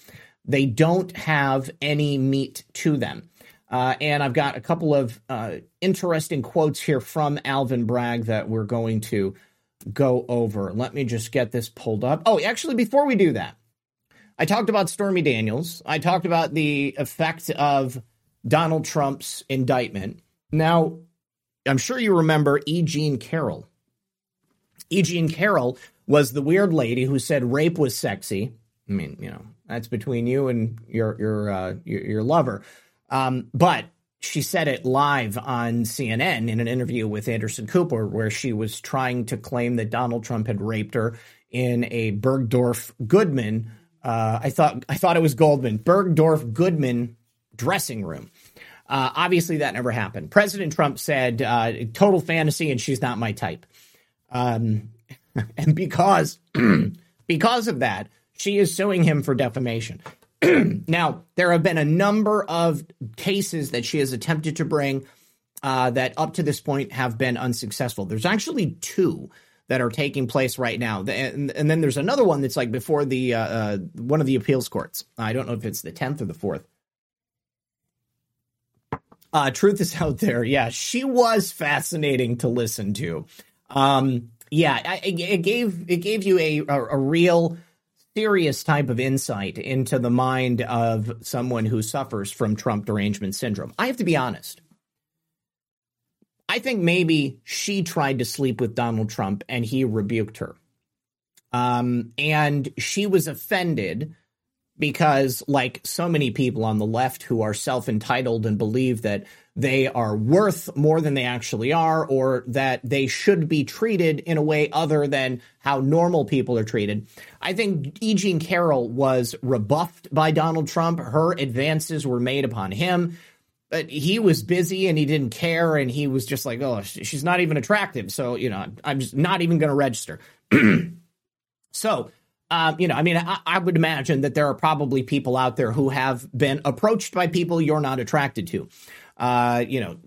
They don't have any meat to them. Uh, and I've got a couple of uh, interesting quotes here from Alvin Bragg that we're going to go over. Let me just get this pulled up. Oh, actually, before we do that, I talked about Stormy Daniels. I talked about the effect of Donald Trump's indictment. Now, I'm sure you remember E. Jean Carroll. E. Jean Carroll was the weird lady who said rape was sexy. I mean, you know, that's between you and your your uh, your, your lover. Um, but she said it live on CNN in an interview with Anderson Cooper, where she was trying to claim that Donald Trump had raped her in a Bergdorf Goodman. Uh, I thought I thought it was Goldman Bergdorf Goodman dressing room. Uh, obviously, that never happened. President Trump said, uh, "Total fantasy," and she's not my type. Um, and because because of that, she is suing him for defamation. now, there have been a number of cases that she has attempted to bring uh, that up to this point have been unsuccessful. There's actually two that are taking place right now. And, and then there's another one that's like before the uh, uh, one of the appeals courts. I don't know if it's the 10th or the 4th. Uh, truth is out there. Yeah, she was fascinating to listen to. Um, yeah, it, it gave it gave you a, a, a real serious type of insight into the mind of someone who suffers from Trump derangement syndrome. I have to be honest. I think maybe she tried to sleep with Donald Trump and he rebuked her. Um, and she was offended because, like so many people on the left who are self entitled and believe that they are worth more than they actually are, or that they should be treated in a way other than how normal people are treated. I think E. Jean Carroll was rebuffed by Donald Trump. Her advances were made upon him. But he was busy and he didn't care, and he was just like, "Oh, she's not even attractive." So you know, I'm just not even going to register. so um, you know, I mean, I, I, would imagine that there are probably people out there who have been approached by people you're not attracted to. Uh, you know,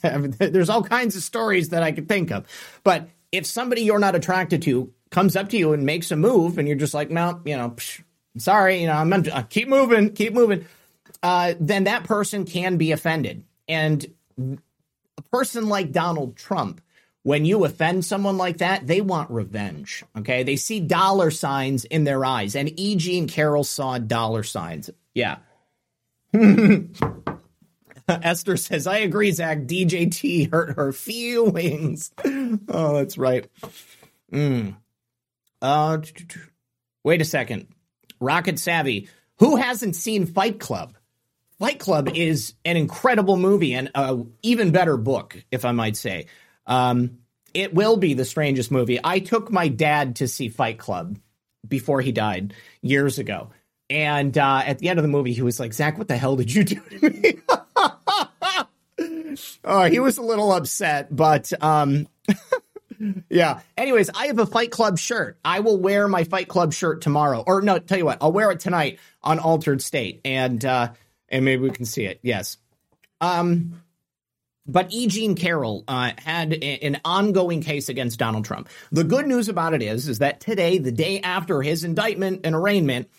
there's all kinds of stories that I could think of. But if somebody you're not attracted to comes up to you and makes a move, and you're just like, no, you know, psh, sorry, you know, I'm, I'm uh, keep moving, keep moving, uh, then that person can be offended. And a person like Donald Trump, when you offend someone like that, they want revenge. Okay. They see dollar signs in their eyes. And E. Jean Carroll saw dollar signs. Yeah. Esther says, I agree, Zak. DJT hurt her feelings. oh, that's right. Mm. Uh, wait a second. Rocket Savvy. Who hasn't seen Fight Club? Fight Club is an incredible movie and an even better book, if I might say. Um, it will be the strangest movie. I took my dad to see Fight Club before he died years ago. And uh, at the end of the movie, he was like, Zak, what the hell did you do to me? oh, he was a little upset, but um, yeah. Anyways, I have a Fight Club shirt. I will wear my Fight Club shirt tomorrow, or no, tell you what, I'll wear it tonight on Altered State, and uh, and maybe we can see it. Yes. Um, but E. Jean Carroll uh, had a, an ongoing case against Donald Trump. The good news about it is, is that today, the day after his indictment and arraignment,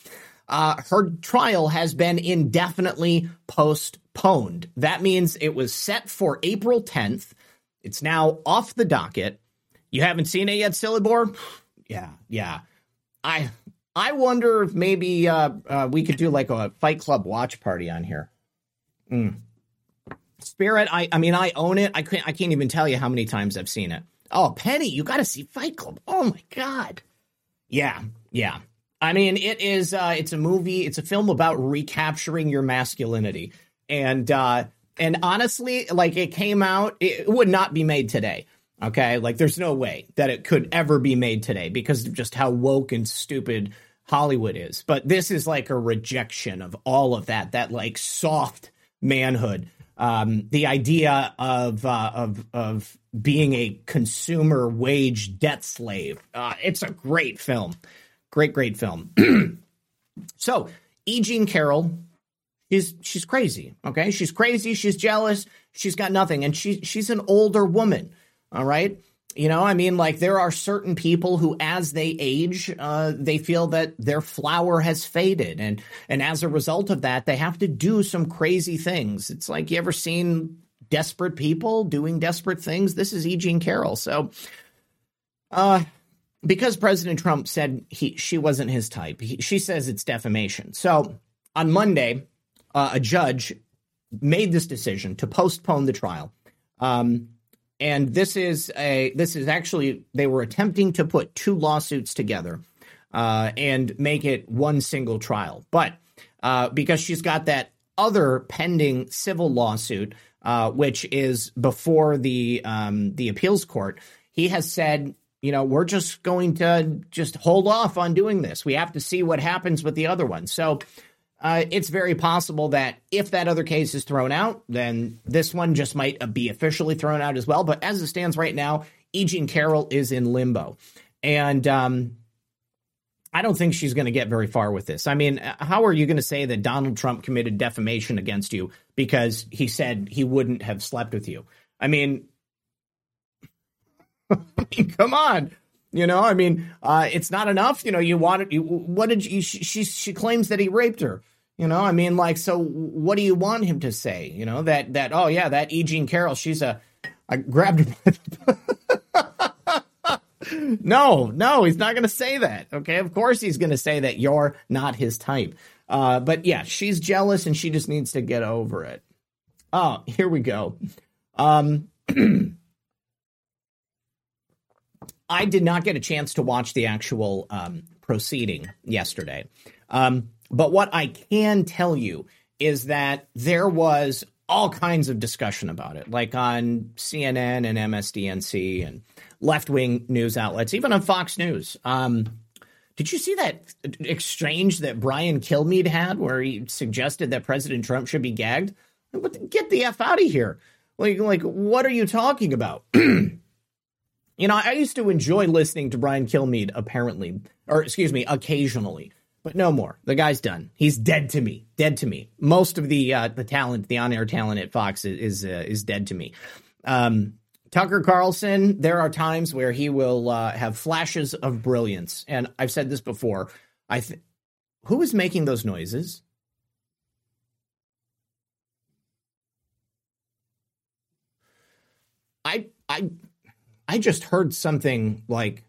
uh, her trial has been indefinitely postponed. That means it was set for April 10th. It's now off the docket. You haven't seen it yet, Silibor? Yeah, yeah. I I wonder if maybe uh, uh, we could do like a Fight Club watch party on here. Mm. Spirit, I I mean I own it. I can't I can't even tell you how many times I've seen it. Oh, Penny, you got to see Fight Club. Oh my god. Yeah, yeah. I mean, it is. Uh, it's a movie. It's a film about recapturing your masculinity, and uh, and honestly, like it came out, it would not be made today. Okay, like there's no way that it could ever be made today because of just how woke and stupid Hollywood is. But this is like a rejection of all of that. That like soft manhood um, the idea of uh, of of being a consumer wage debt slave. Uh, it's a great film, great great film. so E. Jean Carroll is she's crazy. Okay, she's crazy. She's jealous. She's got nothing, and she she's an older woman. All right. You know, I mean, like there are certain people who, as they age, uh, they feel that their flower has faded, and and as a result of that, they have to do some crazy things. It's like you ever seen desperate people doing desperate things? This is E. Jean Carroll. So, uh, because President Trump said he she wasn't his type, he, she says it's defamation. So on Monday, uh, a judge made this decision to postpone the trial. Um, and this is a this is actually they were attempting to put two lawsuits together uh, and make it one single trial, but uh, because she's got that other pending civil lawsuit, uh, which is before the um, the appeals court, he has said, you know, we're just going to just hold off on doing this. We have to see what happens with the other one. So uh, it's very possible that if that other case is thrown out, then this one just might uh, be officially thrown out as well. But as it stands right now, E. Jean Carroll is in limbo. And um, I don't think she's going to get very far with this. I mean, uh, how are you going to say that Donald Trump committed defamation against you because he said he wouldn't have slept with you? I mean, come on. You know, I mean, uh, it's not enough. You know, you wanted. You, what did you? She, she claims that he raped her. You know, I mean, like, so what do you want him to say? You know, that, that, oh, yeah, that E. Jean Carroll, she's a, I grabbed her. no, no, he's not going to say that. Okay. Of course he's going to say that you're not his type. Uh, but yeah, she's jealous and she just needs to get over it. Oh, here we go. Um, I did not get a chance to watch the actual um, proceeding yesterday. Um, but what I can tell you is that there was all kinds of discussion about it, like on CNN and MSDNC and left wing news outlets, even on Fox News. Um, did you see that exchange that Brian Kilmeade had where he suggested that President Trump should be gagged? Get the F out of here. Like, like, what are you talking about? you know, I used to enjoy listening to Brian Kilmeade, apparently, or excuse me, occasionally but no more. The guy's done. He's dead to me. Dead to me. Most of the uh, the talent, the on air talent at Fox is is, uh, is dead to me. Um, Tucker Carlson, there are times where he will uh, have flashes of brilliance, and I've said this before. I th- who is making those noises? I I I just heard something like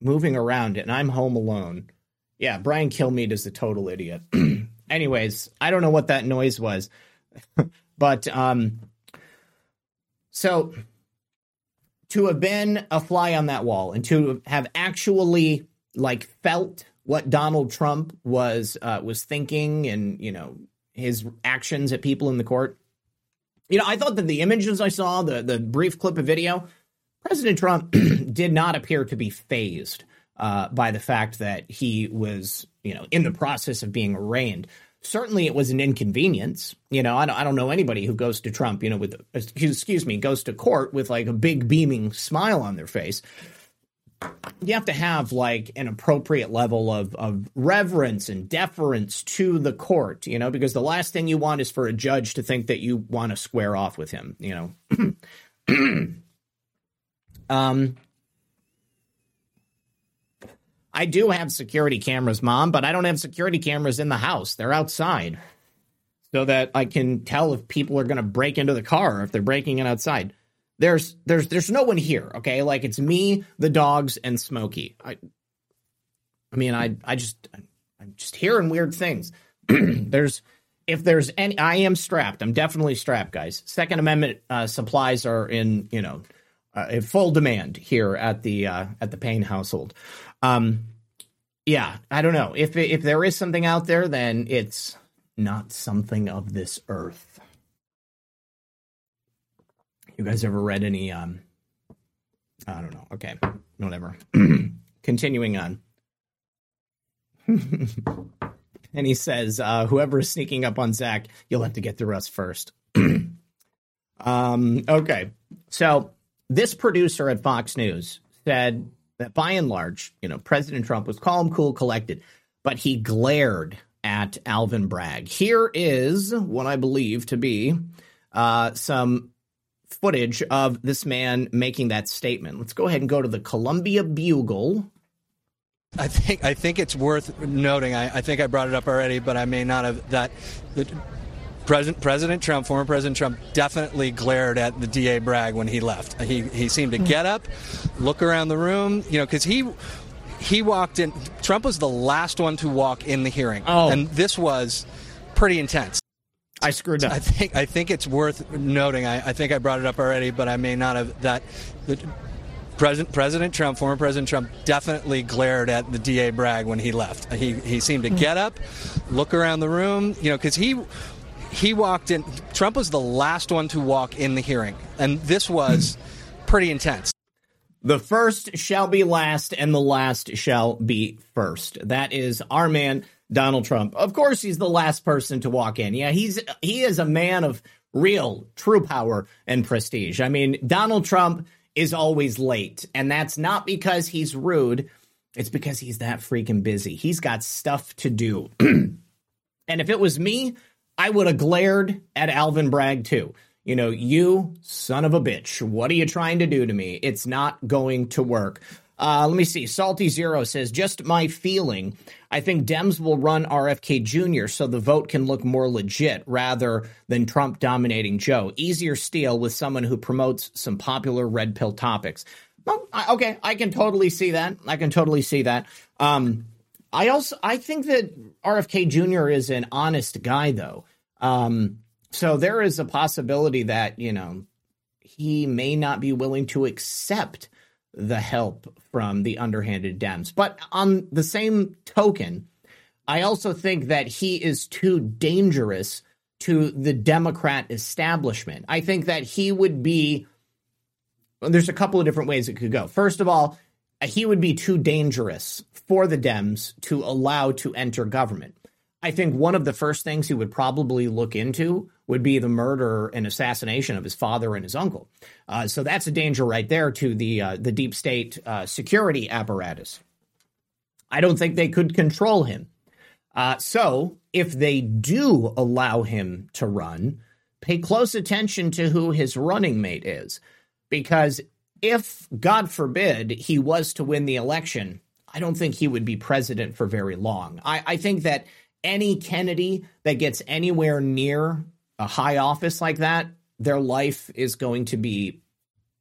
moving around, and I'm home alone yeah, Brian Kilmeade is a total idiot. Anyways, I don't know what that noise was, but um, so to have been a fly on that wall and to have actually like felt what Donald Trump was uh, was thinking and you know his actions at people in the court. You know, I thought that the images I saw, the the brief clip of video, President Trump did not appear to be fazed uh, by the fact that he was, you know, in the process of being arraigned. Certainly, it was an inconvenience. You know, I don't, I don't know anybody who goes to Trump, you know, with excuse me, goes to court with like a big beaming smile on their face. You have to have like an appropriate level of of reverence and deference to the court, you know, because the last thing you want is for a judge to think that you want to square off with him, you know. um I do have security cameras, mom, but I don't have security cameras in the house. They're outside so that I can tell if people are going to break into the car or if they're breaking in outside. There's there's there's no one here, okay? Like it's me, the dogs and Smokey. I I mean, I I just I'm just hearing weird things. there's if there's any I am strapped. I'm definitely strapped, guys. Second Amendment uh, supplies are in, you know, uh, full demand here at the uh, at the Paine household. Um, yeah, I don't know if if there is something out there, then it's not something of this earth. You guys ever read any? Um, I don't know. Okay, whatever. Continuing on. and he says, uh, "Whoever is sneaking up on Zak, you'll have to get through us first. um, okay, so this producer at Fox News said that by and large, you know, President Trump was calm, cool, collected, but he glared at Alvin Bragg. Here is what I believe to be uh, some footage of this man making that statement. Let's go ahead and go to the Columbia Bugle. I think I think it's worth noting. I, I think I brought it up already, but I may not have. That the President President Trump, former President Trump, definitely glared at the DA Bragg when he left. He he seemed to mm-hmm. get up, look around the room, you know, because he he walked in. Trump was the last one to walk in the hearing, Oh. and this was pretty intense. I screwed up. I think I think it's worth noting. I, I think I brought it up already, but I may not have. That the President President Trump, former President Trump, definitely glared at the DA Bragg when he left. He he seemed to mm. get up, look around the room, you know, because he he walked in. Trump was the last one to walk in the hearing, and this was pretty intense. The first shall be last, and the last shall be first. That is our man, Donald Trump. Of course, he's the last person to walk in. Yeah, he's he is a man of real, true power and prestige. I mean, Donald Trump is always late, and that's not because he's rude. It's because he's that freaking busy. He's got stuff to do. and if it was me, I would have glared at Alvin Bragg too. You know, you son of a bitch, what are you trying to do to me? It's not going to work. Uh, let me see. Salty Zero says, just my feeling. I think Dems will run RFK Jr. so the vote can look more legit rather than Trump dominating Joe. Easier steal with someone who promotes some popular red pill topics. Well, I- okay, I can totally see that. I can totally see that. Um, I also I think that RFK Jr. is an honest guy, though. Um, so there is a possibility that you know he may not be willing to accept the help from the underhanded Dems. But on the same token, I also think that he is too dangerous to the Democrat establishment. I think that he would be. Well, there's a couple of different ways it could go. First of all, he would be too dangerous for the Dems to allow to enter government. I think one of the first things he would probably look into would be the murder and assassination of his father and his uncle. Uh, so that's a danger right there to the uh, the deep state uh, security apparatus. I don't think they could control him. Uh, so if they do allow him to run, pay close attention to who his running mate is, because if God forbid he was to win the election, I don't think he would be president for very long. I, I think that any Kennedy that gets anywhere near a high office like that, their life is going to be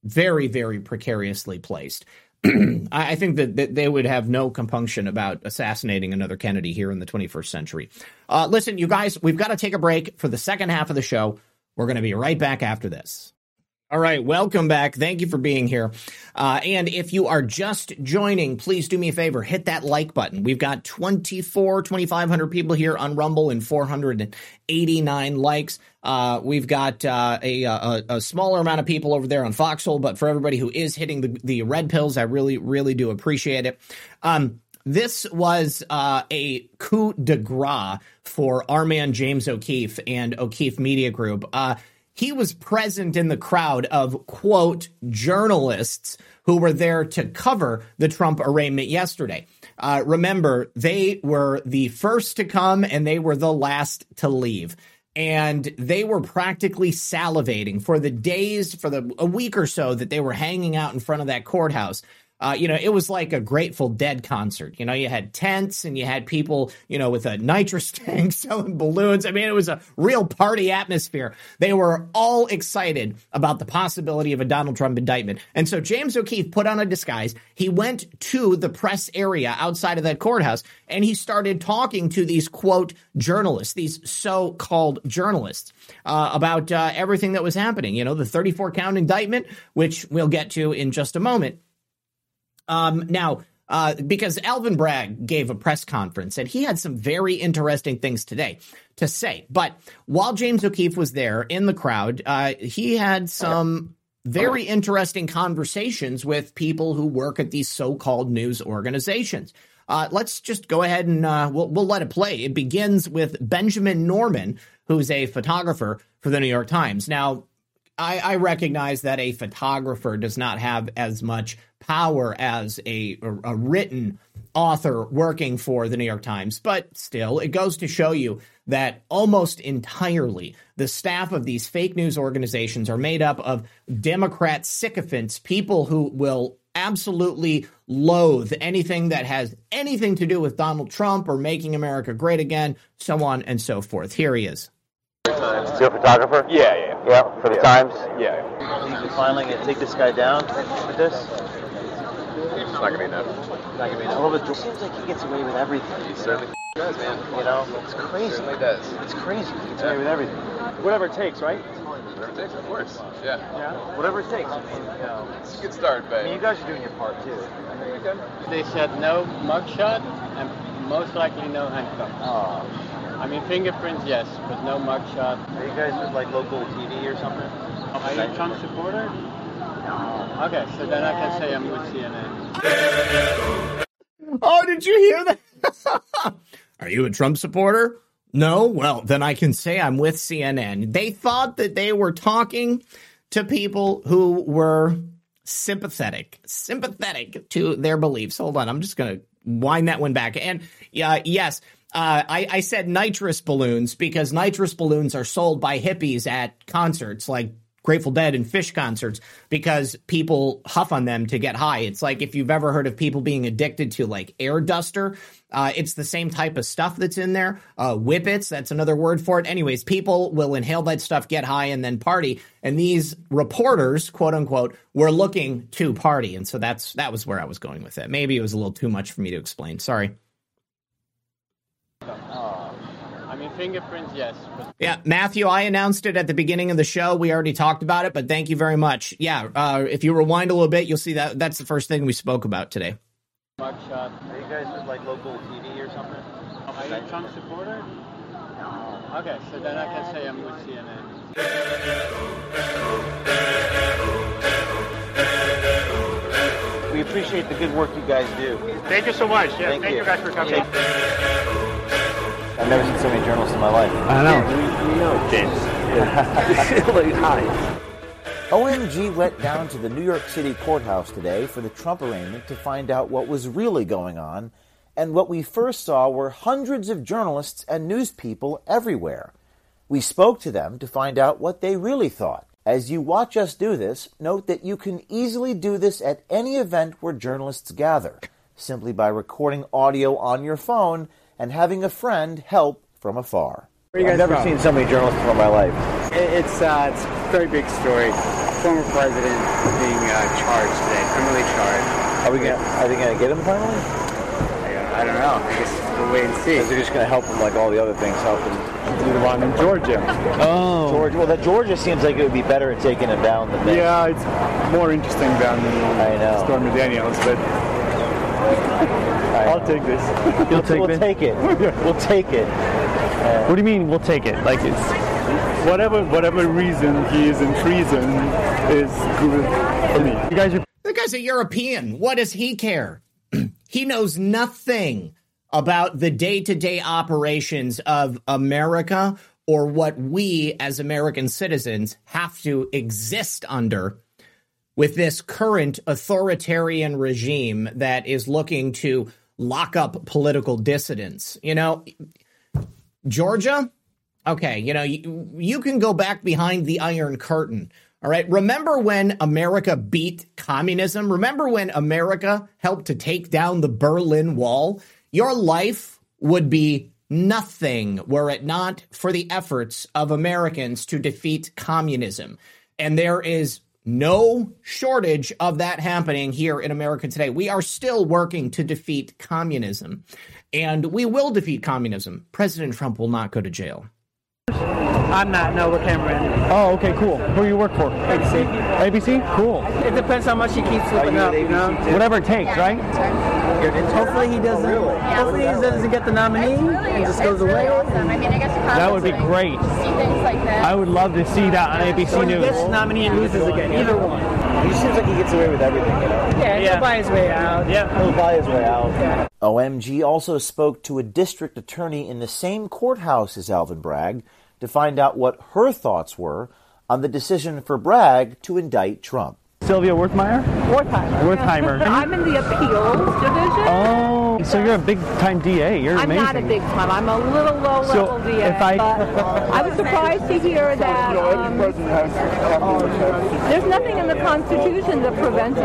very, very precariously placed. I think that, that they would have no compunction about assassinating another Kennedy here in the 21st century. Uh, listen, you guys, we've got to take a break for the second half of the show. We're going to be right back after this. All right, welcome back. Thank you for being here. Uh, and if you are just joining, please do me a favor, hit that like button. We've got 24, 2,500 people here on Rumble and 489 likes. Uh, we've got uh, a, a, a smaller amount of people over there on Foxhole, but for everybody who is hitting the, the red pills, I really, really do appreciate it. Um, this was uh, a coup de grace for our man James O'Keefe and O'Keefe Media Group. Uh, he was present in the crowd of quote journalists who were there to cover the Trump arraignment yesterday. Uh, remember, they were the first to come and they were the last to leave. And they were practically salivating for the days, for the a week or so that they were hanging out in front of that courthouse. Uh, you know, it was like a Grateful Dead concert. You know, you had tents and you had people, you know, with a nitrous tank selling balloons. I mean, it was a real party atmosphere. They were all excited about the possibility of a Donald Trump indictment. And so James O'Keefe put on a disguise. He went to the press area outside of that courthouse and he started talking to these quote journalists, these so called journalists, uh, about uh, everything that was happening. You know, the 34 count indictment, which we'll get to in just a moment. Um, now, uh, because Alvin Bragg gave a press conference and he had some very interesting things today to say. But while James O'Keefe was there in the crowd, uh, he had some very interesting conversations with people who work at these so-called news organizations. Uh, let's just go ahead and uh, we'll, we'll let it play. It begins with Benjamin Norman, who's a photographer for the New York Times. Now, I, I, recognize that a photographer does not have as much power as a, a, written author working for the New York Times, but still, it goes to show you that almost entirely the staff of these fake news organizations are made up of Democrat sycophants, people who will absolutely loathe anything that has anything to do with Donald Trump or making America great again, so on and so forth. Here he is. Still a photographer? Yeah, yeah. Yeah, for the yeah. Times? Yeah. Think you finally going to take this guy down with this? It's not going to be enough. It's not going to be enough. Well, but it seems like he gets away with everything. He certainly does, man. You know, it's crazy. He certainly does. It's crazy. He gets yeah. away with everything. Whatever it takes, right? Whatever it takes, of course. Yeah. Yeah. Whatever it takes. I mean, you know, it's a good start, babe. I mean, you guys are doing your part too. They said no mugshot and most likely no handcuff. Oh. I mean, fingerprints, yes, but no mugshot. Are you guys with like local TV or something? Are you a Trump supporter? No. Okay, so then I can say I'm with CNN. Oh, did you hear that? Are you a Trump supporter? No? Well, then I can say I'm with CNN. They thought that they were talking to people who were sympathetic, sympathetic to their beliefs. Hold on, I'm just going to wind that one back. And uh, yes, uh, I, I said nitrous balloons because nitrous balloons are sold by hippies at concerts like Grateful Dead and Phish concerts because people huff on them to get high. It's like if you've ever heard of people being addicted to like air duster, uh, it's the same type of stuff that's in there. Uh, whippets, that's another word for it. Anyways, people will inhale that stuff, get high, and then party. And these reporters, quote unquote, were looking to party, and so that's that was where I was going with it. Maybe it was a little too much for me to explain. Sorry. Fingerprints, yes. Yeah, Matthew, I announced it at the beginning of the show. We already talked about it, but thank you very much. Yeah, uh, if you rewind a little bit, you'll see that that's the first thing we spoke about today. Mugshot. Are you guys with like local TV or something? Are you a Trump supporter? No. Okay, so then I can say I'm with CNN. We appreciate the good work you guys do. Thank you so much. Yeah, thank, thank you. you. guys for coming. I've never seen so many journalists in my life. I know. We, we know, James. Hi. OMG went down to the New York City courthouse today for the Trump arraignment to find out what was really going on. And what we first saw were hundreds of journalists and news people everywhere. We spoke to them to find out what they really thought. As you watch us do this, note that you can easily do this at any event where journalists gather, simply by recording audio on your phone and having a friend help from afar. I've never from? seen so many journalists in my life. It's, uh, it's a very big story. Former president being uh, charged today, criminally charged. Are we gonna, are they going to get him finally? I, I, don't know. I guess we'll wait and see. Is they're just going to help him like all the other things help him. Do The one in Georgia. Oh. Georgia. Well, that Georgia seems like it would be better at taking him down than this. Yeah, it's more interesting than I know. Stormy Daniels, but I'll take this. You'll take we'll take it. We'll take it. Uh, what do you mean we'll take it? Like it's whatever whatever reason he is in prison is good for me. You guys are The guy's a European. What does he care? he knows nothing about the day-to-day operations of America or what we as American citizens have to exist under with this current authoritarian regime that is looking to lock up political dissidents. You know, Georgia, okay, you know, you, you can go back behind the Iron Curtain. All right. Remember when America beat communism? Remember when America helped to take down the Berlin Wall? Your life would be nothing were it not for the efforts of Americans to defeat communism. And there is no shortage of that happening here in America today. We are still working to defeat communism, and we will defeat communism. President Trump will not go to jail. I'm not. No, we're Cameron. Oh, okay, cool. Who do you work for? ABC. ABC? Cool. It depends how much he keeps flipping up, you know? Whatever it takes, right? Hopefully he doesn't. Oh, hopefully he doesn't get the nominee and just goes away. That would be great. I would love to see that on ABC Or he News. gets nominee and loses again. Either one. He seems like he gets away with everything, you know? Yeah, he'll buy his way out. Yeah. He'll buy his way out. OMG also spoke to a district attorney in the same courthouse as Alvin Bragg to find out what her thoughts were on the decision for Bragg to indict Trump. Sylvia Werthmeyer? Wertheimer. Wertheimer. I'm in the appeals division. Oh, so you're a big time DA. You're I'm amazing. not a big time. I'm a little low So, level DA. if I- but I was surprised to hear that um, there's nothing in the Constitution that prevents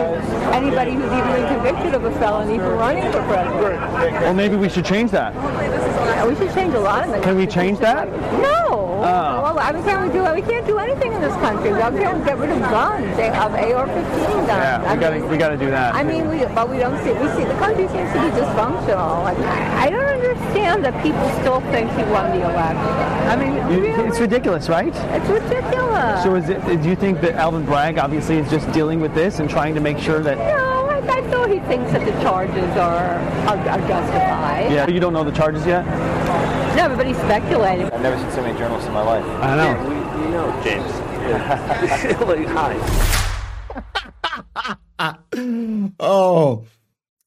anybody who's even been convicted of a felony from running for president. Well, maybe we should change that. We should change a lot in the Can we change that? No. Oh. Well, I mean, can't we do? We can't do anything in this country. We can't get rid of guns. They have AR-15 guns. Yeah, we got to we got to do that. I mean, we, but we don't see. We see the country seems to be dysfunctional. Like, I, I don't understand that people still think he won the election. I mean, really, it's ridiculous, right? it's ridiculous. So is it? Do you think that Alvin Bragg obviously is just dealing with this and trying to make sure that? no, I, I know he thinks that the charges are are, are justified. Yeah. You don't know the charges yet. No, but he's speculating. I've never seen so many journalists in my life. I know. You know, James. like, hi. Oh,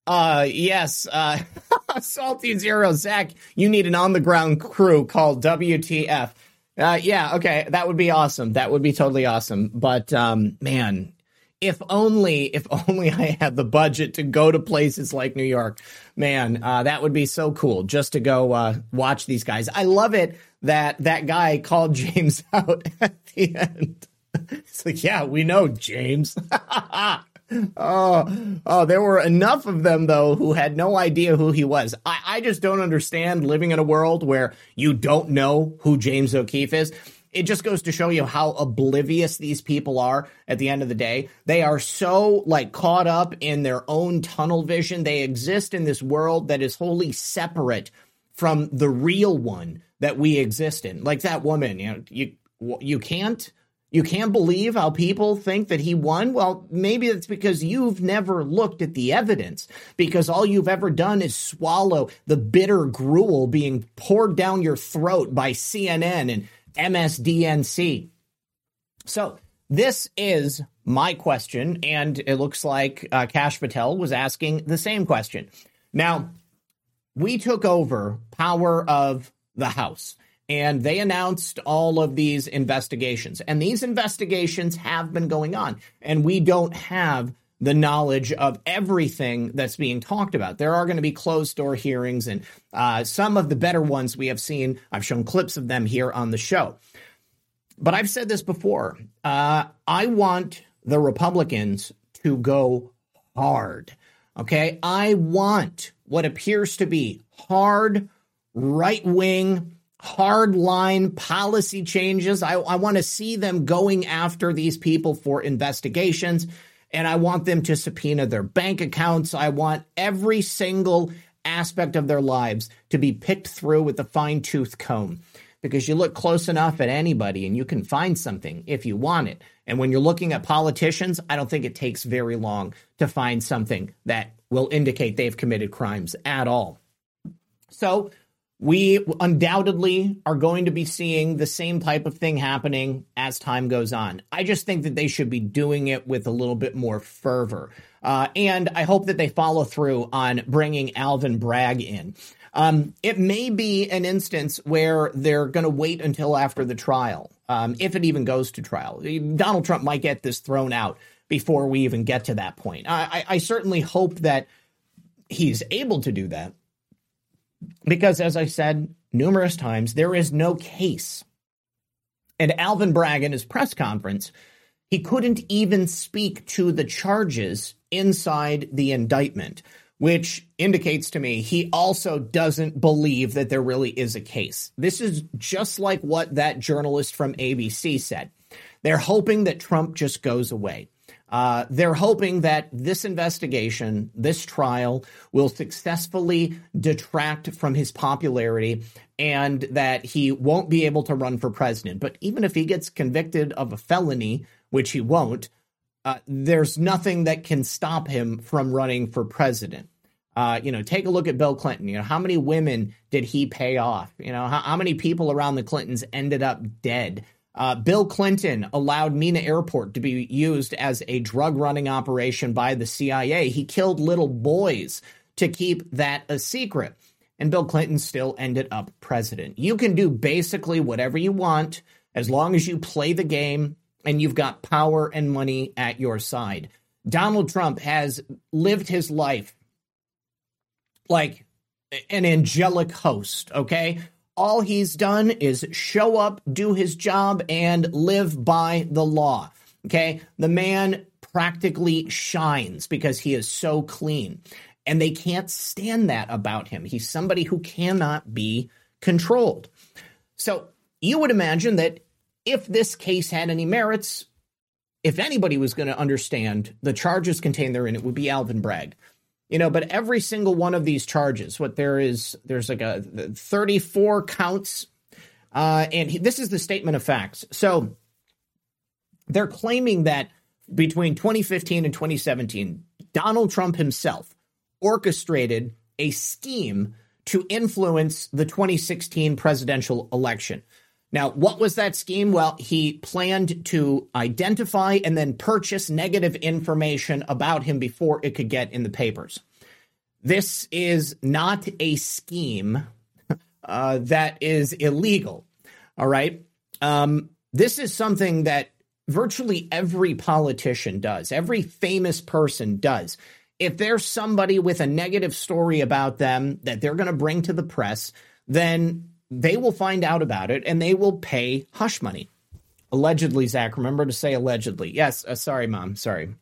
uh, yes. Uh, Salty Zero, Zak, you need an on the ground crew called WTF. Uh, yeah, okay, that would be awesome. That would be totally awesome. But um, man, if only, if only I had the budget to go to places like New York, man, uh, that would be so cool. Just to go uh, watch these guys. I love it that that guy called James out at the end. It's like, yeah, we know James. Oh, oh, there were enough of them though who had no idea who he was. I, I just don't understand living in a world where you don't know who James O'Keefe is. It just goes to show you how oblivious these people are at the end of the day. They are so like caught up in their own tunnel vision. They exist in this world that is wholly separate from the real one that we exist in. Like that woman, you know, you you can't you can't believe how people think that he won? Well, maybe it's because you've never looked at the evidence, because all you've ever done is swallow the bitter gruel being poured down your throat by CNN and MSDNC. So, this is my question, and it looks like uh, Kash Patel was asking the same question. Now, we took over power of the House and they announced all of these investigations. And these investigations have been going on, and we don't have the knowledge of everything that's being talked about. There are going to be closed door hearings, and uh, some of the better ones we have seen. I've shown clips of them here on the show. But I've said this before. Uh, I want the Republicans to go hard. Okay. I want what appears to be hard, right wing, hard line policy changes. I, I want to see them going after these people for investigations. And I want them to subpoena their bank accounts. I want every single aspect of their lives to be picked through with a fine tooth comb because you look close enough at anybody and you can find something if you want it. And when you're looking at politicians, I don't think it takes very long to find something that will indicate they've committed crimes at all. So, we undoubtedly are going to be seeing the same type of thing happening as time goes on. I just think that they should be doing it with a little bit more fervor. Uh, and I hope that they follow through on bringing Alvin Bragg in. Um, it may be an instance where they're going to wait until after the trial, um, if it even goes to trial. Donald Trump might get this thrown out before we even get to that point. I, I, I certainly hope that he's able to do that because, as I said numerous times, there is no case. And Alvin Bragg in his press conference, he couldn't even speak to the charges inside the indictment, which indicates to me he also doesn't believe that there really is a case. This is just like what that journalist from ABC said. They're hoping that Trump just goes away. Uh, they're hoping that this investigation, this trial, will successfully detract from his popularity and that he won't be able to run for president. But even if he gets convicted of a felony, which he won't, uh, there's nothing that can stop him from running for president. Uh, you know, take a look at Bill Clinton. You know, how many women did he pay off? You know, how, how many people around the Clintons ended up dead? Uh, Bill Clinton allowed Mena Airport to be used as a drug running operation by the CIA. He killed little boys to keep that a secret. And Bill Clinton still ended up president. You can do basically whatever you want as long as you play the game and you've got power and money at your side. Donald Trump has lived his life like an angelic host, okay? All he's done is show up, do his job, and live by the law, okay? The man practically shines because he is so clean. And they can't stand that about him. He's somebody who cannot be controlled. So you would imagine that if this case had any merits, if anybody was going to understand the charges contained therein, it would be Alvin Bragg. You know, but every single one of these charges, what there is, there's like a 34 counts, uh, and he, this is the statement of facts. So they're claiming that between 2015 and 2017, Donald Trump himself orchestrated a scheme to influence the 2016 presidential election. Now, what was that scheme? Well, he planned to identify and then purchase negative information about him before it could get in the papers. This is not a scheme uh, that is illegal. All right. Um, this is something that virtually every politician does, every famous person does. If there's somebody with a negative story about them that they're going to bring to the press, then they will find out about it and they will pay hush money. Allegedly, Zak, remember to say allegedly. Yes, uh, sorry, mom, sorry.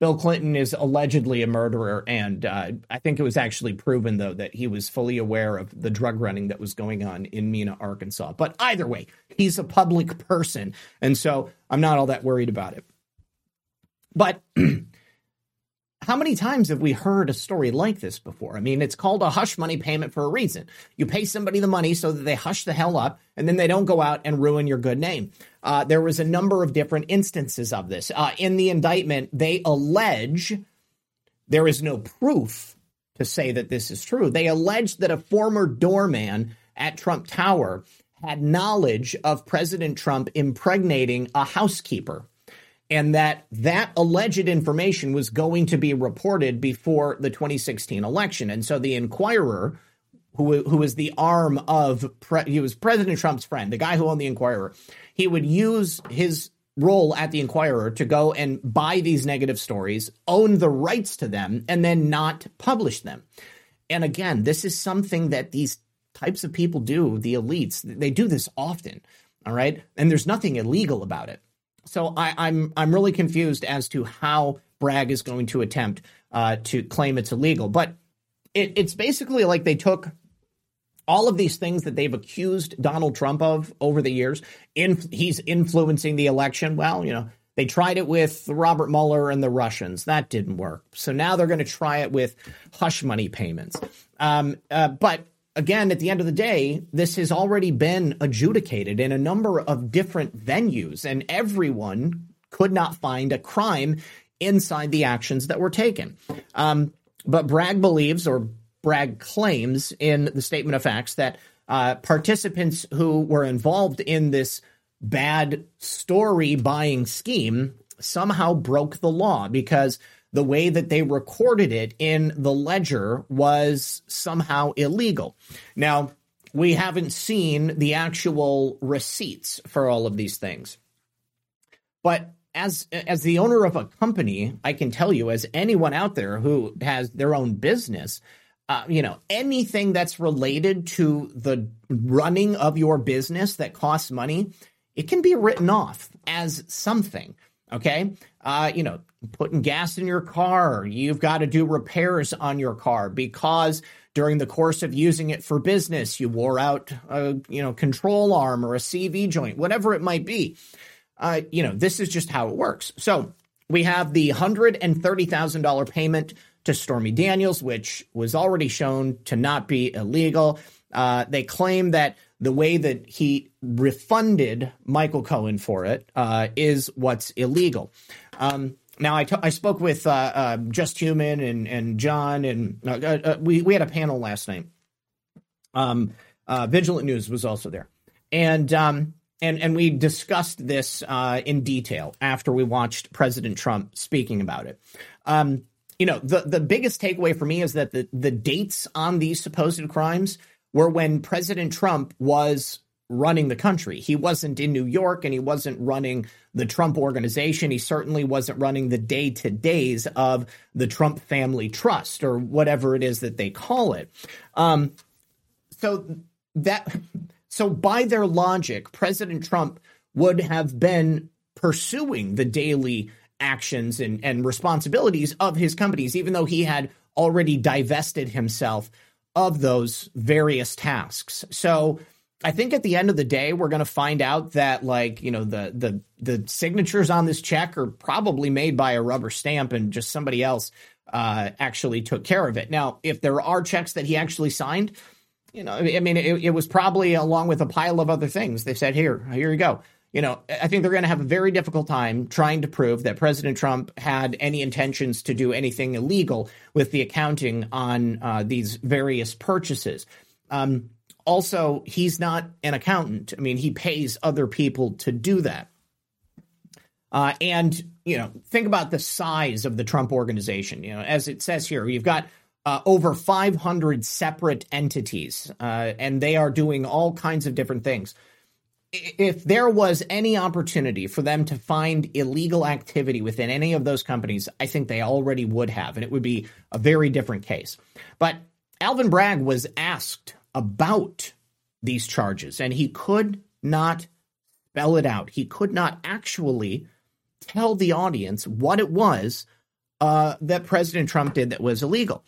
Bill Clinton is allegedly a murderer, and uh, I think it was actually proven, though, that he was fully aware of the drug running that was going on in Mena, Arkansas. But either way, he's a public person, and so I'm not all that worried about it. But How many times have we heard a story like this before? I mean, it's called a hush money payment for a reason. You pay somebody the money so that they hush the hell up, and then they don't go out and ruin your good name. Uh, there was a number of different instances of this. Uh, in the indictment, they allege there is no proof to say that this is true. They allege that a former doorman at Trump Tower had knowledge of President Trump impregnating a housekeeper and that that alleged information was going to be reported before the 2016 election. And so the Inquirer, who who was the arm of he was President Trump's friend, the guy who owned the Inquirer, he would use his role at the Inquirer to go and buy these negative stories, own the rights to them, and then not publish them. And again, this is something that these types of people do, the elites, they do this often. All right. And there's nothing illegal about it. So I, I'm, I'm really confused as to how Bragg is going to attempt uh, to claim it's illegal. But it, it's basically like they took all of these things that they've accused Donald Trump of over the years. In, he's influencing the election. Well, you know, they tried it with Robert Mueller and the Russians. That didn't work. So now they're going to try it with hush money payments. Um, uh, but again, at the end of the day, this has already been adjudicated in a number of different venues, and everyone could not find a crime inside the actions that were taken. Um, but Bragg believes, or Bragg claims in the statement of facts, that uh, participants who were involved in this bad story buying scheme somehow broke the law because the way that they recorded it in the ledger was somehow illegal. Now, we haven't seen the actual receipts for all of these things. But as as the owner of a company, I can tell you, as anyone out there who has their own business, uh, you know, anything that's related to the running of your business that costs money, it can be written off as something. Okay. Uh, you know, putting gas in your car, you've got to do repairs on your car because during the course of using it for business, you wore out a, you know, control arm or a CV joint, whatever it might be. Uh, you know, this is just how it works. So we have the $130,000 payment to Stormy Daniels, which was already shown to not be illegal. Uh, they claim that the way that he refunded Michael Cohen for it uh, is what's illegal. Um, now, I, t- I spoke with uh, uh, Just Human and, and John, and uh, uh, we, we had a panel last night. Um, uh, Vigilant News was also there. And um, and and we discussed this uh, in detail after we watched President Trump speaking about it. Um, you know, the the biggest takeaway for me is that the the dates on these supposed crimes were when President Trump was running the country. He wasn't in New York and he wasn't running the Trump organization. He certainly wasn't running the day to days of the Trump Family Trust or whatever it is that they call it. Um, so that so by their logic, President Trump would have been pursuing the daily actions and, and responsibilities of his companies, even though he had already divested himself of those various tasks. So I think at the end of the day, we're going to find out that like, you know, the, the, the signatures on this check are probably made by a rubber stamp and just somebody else uh, actually took care of it. Now, if there are checks that he actually signed, you know, I mean, it, it was probably along with a pile of other things. They said, here, here you go. You know, I think they're going to have a very difficult time trying to prove that President Trump had any intentions to do anything illegal with the accounting on uh, these various purchases. Um, also, he's not an accountant. I mean, he pays other people to do that. Uh, and, you know, think about the size of the Trump organization. You know, as it says here, you've got uh, over 500 separate entities, uh, and they are doing all kinds of different things. If there was any opportunity for them to find illegal activity within any of those companies, I think they already would have, and it would be a very different case. But Alvin Bragg was asked about these charges, and he could not spell it out. He could not actually tell the audience what it was uh, that President Trump did that was illegal.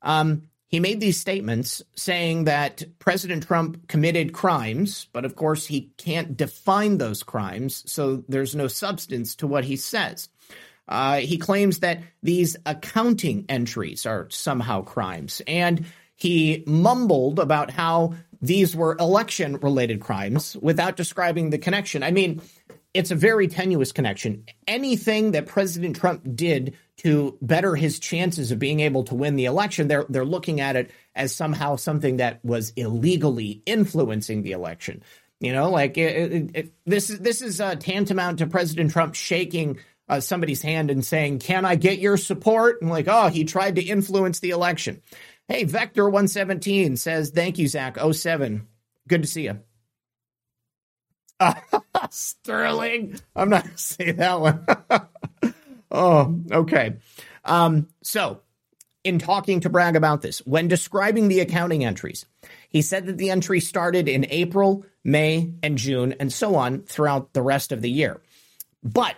Um, he made these statements saying that President Trump committed crimes, but of course he can't define those crimes, so there's no substance to what he says. Uh, he claims that these accounting entries are somehow crimes, and he mumbled about how these were election related crimes without describing the connection. I mean, it's a very tenuous connection. Anything that President Trump did to better his chances of being able to win the election, they're they're looking at it as somehow something that was illegally influencing the election. You know, like it, it, it, this is this is uh, tantamount to President Trump shaking uh, somebody's hand and saying, "Can I get your support?" And like, oh, he tried to influence the election. Hey, Vector one seventeen says, "Thank you, Zak 07. Good to see you." Sterling. I'm not going to say that one. oh, okay. Um, so, in talking to Bragg about this, when describing the accounting entries, he said that the entry started in April, May, and June, and so on throughout the rest of the year. But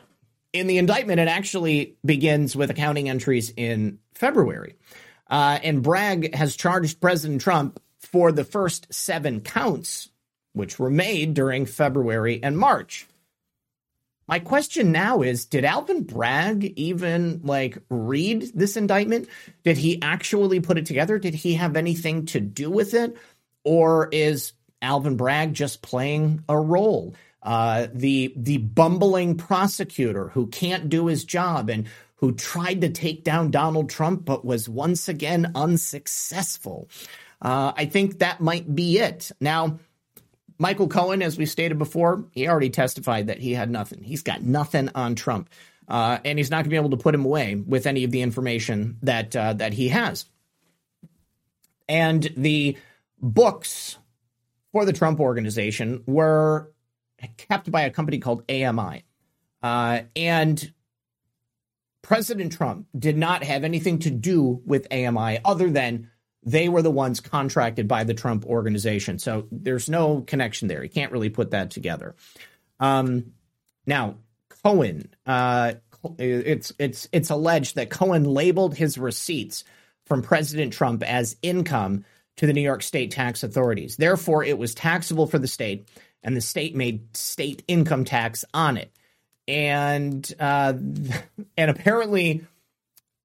in the indictment, it actually begins with accounting entries in February. Uh, and Bragg has charged President Trump for the first seven counts which were made during February and March. My question now is Did Alvin Bragg even like read this indictment? Did he actually put it together? Did he have anything to do with it? Or is Alvin Bragg just playing a role? Uh, the the bumbling prosecutor who can't do his job and who tried to take down Donald Trump but was once again unsuccessful. Uh, I think that might be it. Now, Michael Cohen, as we stated before, he already testified that he had nothing. He's got nothing on Trump, uh, and he's not going to be able to put him away with any of the information that uh, that he has. And the books for the Trump organization were kept by a company called AMI, uh, and President Trump did not have anything to do with AMI other than they were the ones contracted by the Trump organization. So there's no connection there. You can't really put that together. Um, now, Cohen, uh, it's it's it's alleged that Cohen labeled his receipts from President Trump as income to the New York State tax authorities. Therefore, it was taxable for the state, and the state made state income tax on it. And uh, and apparently,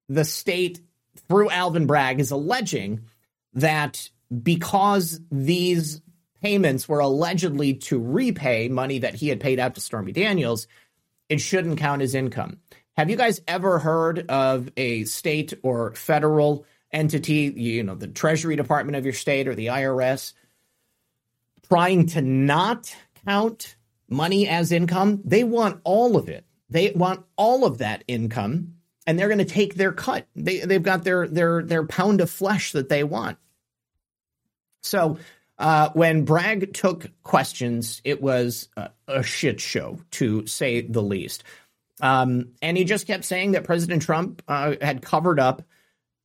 the state through Alvin Bragg is alleging that because these payments were allegedly to repay money that he had paid out to Stormy Daniels, it shouldn't count as income. Have you guys ever heard of a state or federal entity, you know, the Treasury Department of your state or the IRS, trying to not count money as income? They want all of it. They want all of that income and they're going to take their cut. They they've got their their their pound of flesh that they want. So uh, when Bragg took questions, it was a, a shit show to say the least. Um, and he just kept saying that President Trump uh, had covered up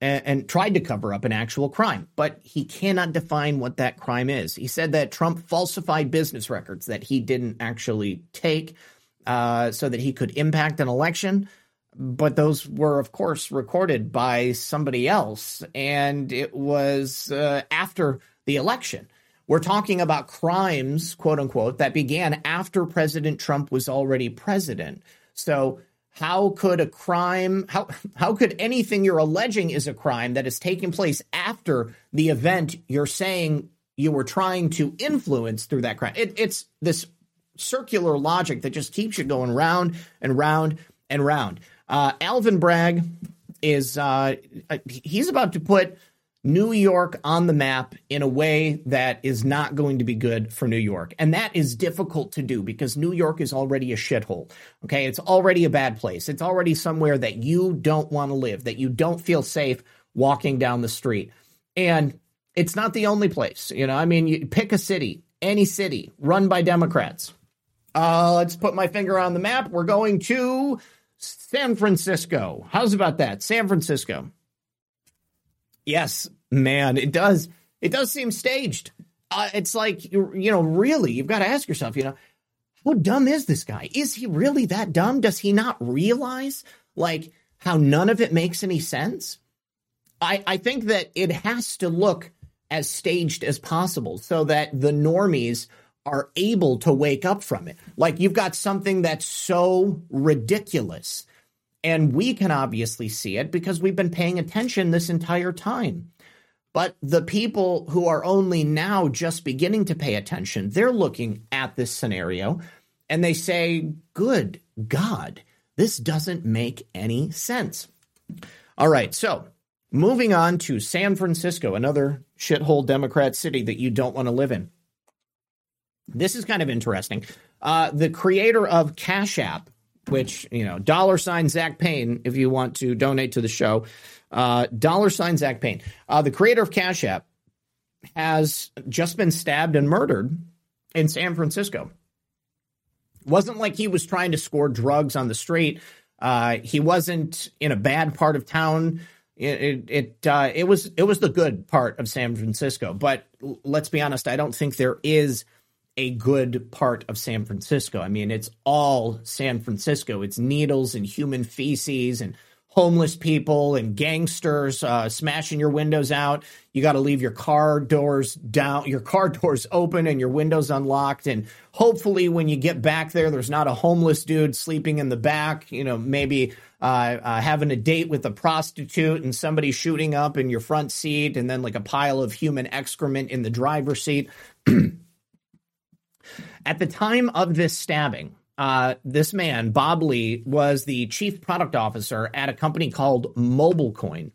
and, tried to cover up an actual crime, but he cannot define what that crime is. He said that Trump falsified business records that he didn't actually take uh, so that he could impact an election. But those were, of course, recorded by somebody else, and it was uh, after the election. We're talking about crimes, quote unquote, that began after President Trump was already president. So how could a crime how how could anything you're alleging is a crime that is taking place after the event you're saying you were trying to influence through that crime? It, it's this circular logic that just keeps you going round and round and round. Uh, Alvin Bragg is uh, he's about to put New York on the map in a way that is not going to be good for New York. And that is difficult to do because New York is already a shithole. Okay. It's already a bad place. It's already somewhere that you don't want to live, that you don't feel safe walking down the street. And it's not the only place. You know, I mean, you pick a city, any city run by Democrats. Uh, let's put my finger on the map. We're going to San Francisco. How's about that? San Francisco. Yes, man, it does. It does seem staged. Uh, it's like you know, really, you've got to ask yourself, you know, how dumb is this guy? Is he really that dumb? Does he not realize like how none of it makes any sense? I I think that it has to look as staged as possible so that the normies are able to wake up from it. Like you've got something that's so ridiculous and we can obviously see it because we've been paying attention this entire time. But the people who are only now just beginning to pay attention, they're looking at this scenario and they say, Good God, this doesn't make any sense. All right, so moving on to San Francisco, another shithole Democrat city that you don't want to live in. This is kind of interesting. Uh, the creator of Cash App which, you know, dollar sign Zak Paine if you want to donate to the show, uh, dollar sign Zak Paine. Uh, the creator of Cash App has just been stabbed and murdered in San Francisco. Wasn't like he was trying to score drugs on the street. Uh, he wasn't in a bad part of town. It it it, uh, it was it was the good part of San Francisco. But let's be honest, I don't think there is a good part of San Francisco. I mean, it's all San Francisco. It's needles and human feces and homeless people and gangsters uh, smashing your windows out. You got to leave your car doors down, your car doors open and your windows unlocked. And hopefully, when you get back there, there's not a homeless dude sleeping in the back, you know, maybe uh, uh, having a date with a prostitute and somebody shooting up in your front seat and then like a pile of human excrement in the driver's seat. At the time of this stabbing, uh, this man, Bob Lee, was the chief product officer at a company called MobileCoin.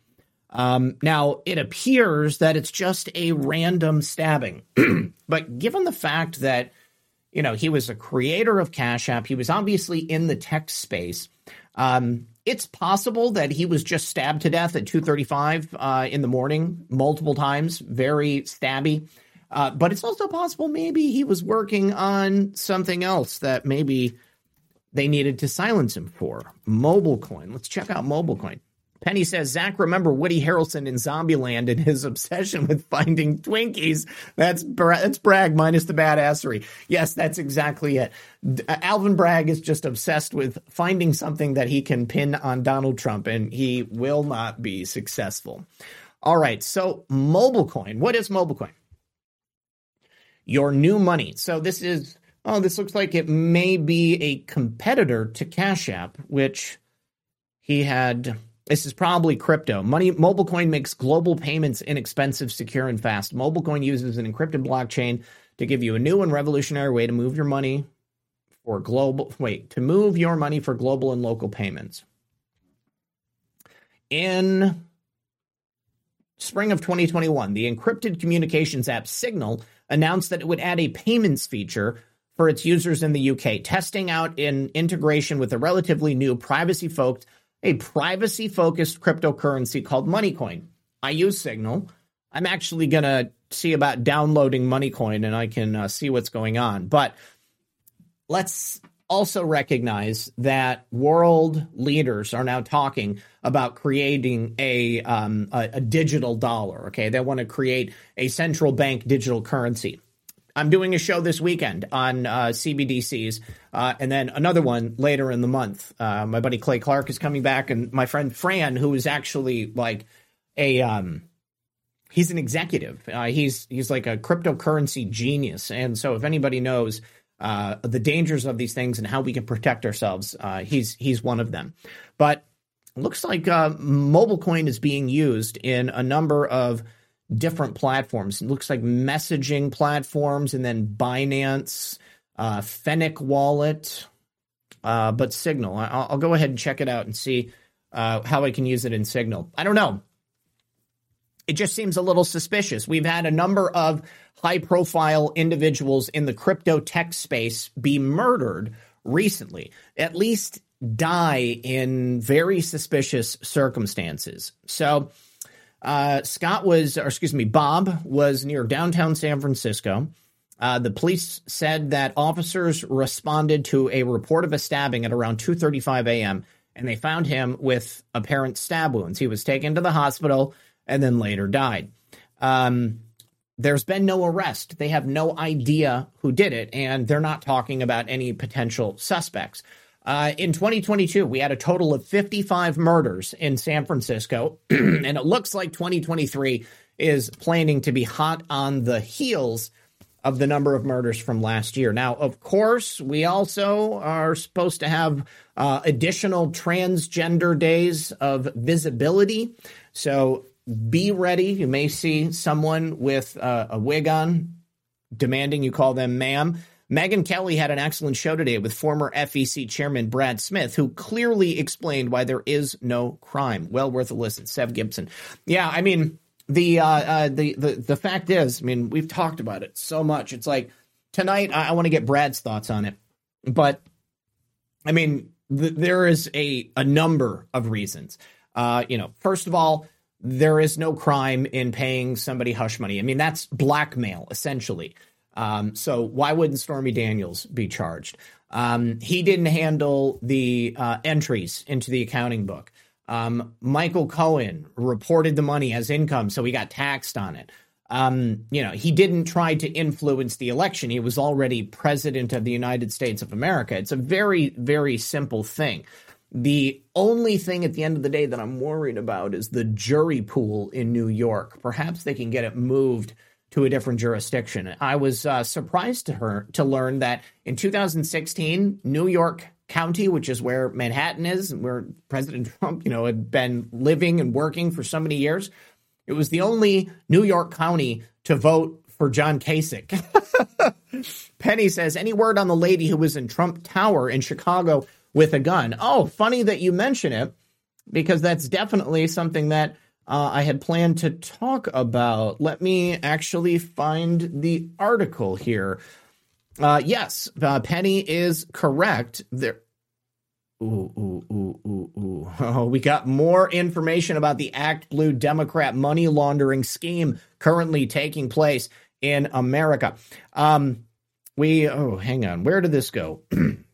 Um, now, it appears that it's just a random stabbing, but given the fact that you know he was a creator of Cash App, he was obviously in the tech space. Um, it's possible that he was just stabbed to death at 2:35 uh, in the morning multiple times, very stabby. Uh, but it's also possible maybe he was working on something else that maybe they needed to silence him for. MobileCoin. Let's check out MobileCoin. Penny says, Zak, remember Woody Harrelson in Zombieland and his obsession with finding Twinkies. That's that's Bragg minus the badassery. Yes, that's exactly it. Uh, Alvin Bragg is just obsessed with finding something that he can pin on Donald Trump, and he will not be successful. All right, so MobileCoin. What is MobileCoin? Your new money. So this is, oh, this looks like it may be a competitor to Cash App, which he had This is probably crypto. Money MobileCoin makes global payments inexpensive, secure, and fast. MobileCoin uses an encrypted blockchain to give you a new and revolutionary way to move your money for global wait, to move your money for global and local payments. In spring of 2021, the encrypted communications app Signal announced that it would add a payments feature for its users in the UK, testing out in integration with a relatively new privacy focused a privacy focused cryptocurrency called MobileCoin. I use Signal. I'm actually going to see about downloading MobileCoin and I can uh, see what's going on. But let's also recognize that world leaders are now talking about creating a, um, a, a digital dollar. Okay, they want to create a central bank digital currency. I'm doing a show this weekend on uh, CBDCs, uh, and then another one later in the month. Uh, my buddy Clay Clark is coming back, and my friend Fran, who is actually like a um, he's an executive. Uh, he's he's like a cryptocurrency genius, and so if anybody knows uh, the dangers of these things and how we can protect ourselves, uh, he's he's one of them. But looks like MobileCoin is being used in a number of different platforms. It looks like messaging platforms and then Binance, uh, Fennec Wallet, uh, but Signal. I'll, I'll, go ahead and check it out and see uh, how I can use it in Signal. I don't know. It just seems a little suspicious. We've had a number of high profile individuals in the crypto tech space be murdered recently, at least die in very suspicious circumstances. So, uh, Scott was, or excuse me, Bob was near downtown San Francisco. Uh, the police said that officers responded to a report of a stabbing at around 2:35 a.m. and they found him with apparent stab wounds. He was taken to the hospital and then later died. Um, there's been no arrest. They have no idea who did it, and they're not talking about any potential suspects. Uh, in 2022, we had a total of 55 murders in San Francisco, and it looks like 2023 is planning to be hot on the heels of the number of murders from last year. Now, of course, we also are supposed to have uh, additional transgender days of visibility. So be ready. You may see someone with uh, a wig on demanding you call them ma'am. Megyn Kelly had an excellent show today with former FEC chairman Brad Smith, who clearly explained why there is no crime. Well worth a listen. Sev Gibson. Yeah, I mean the uh, uh, the the the fact is, I mean we've talked about it so much. It's like tonight I, I want to get Brad's thoughts on it, but I mean th- there is a a number of reasons. Uh, you know, first of all, there is no crime in paying somebody hush money. I mean that's blackmail essentially. Um, so why wouldn't Stormy Daniels be charged? Um, he didn't handle the uh, entries into the accounting book. Um, Michael Cohen reported the money as income, so he got taxed on it. Um, you know, he didn't try to influence the election. He was already president of the United States of America. It's a very, very simple thing. The only thing at the end of the day that I'm worried about is the jury pool in New York. Perhaps they can get it moved to a different jurisdiction. I was uh, surprised to her to learn that in 2016, New York County, which is where Manhattan is, where President Trump, you know, had been living and working for so many years, it was the only New York county to vote for John Kasich. Penny says, any word on the lady who was in Trump Tower in Chicago with a gun? Oh, funny that you mention it, because that's definitely something that uh, I had planned to talk about. Let me actually find the article here. Uh, yes, uh, Penny is correct. There. Ooh, ooh, ooh, ooh, ooh. Oh, we got more information about the Act Blue Democrat money laundering scheme currently taking place in America. Um, we, oh, hang on. Where did this go?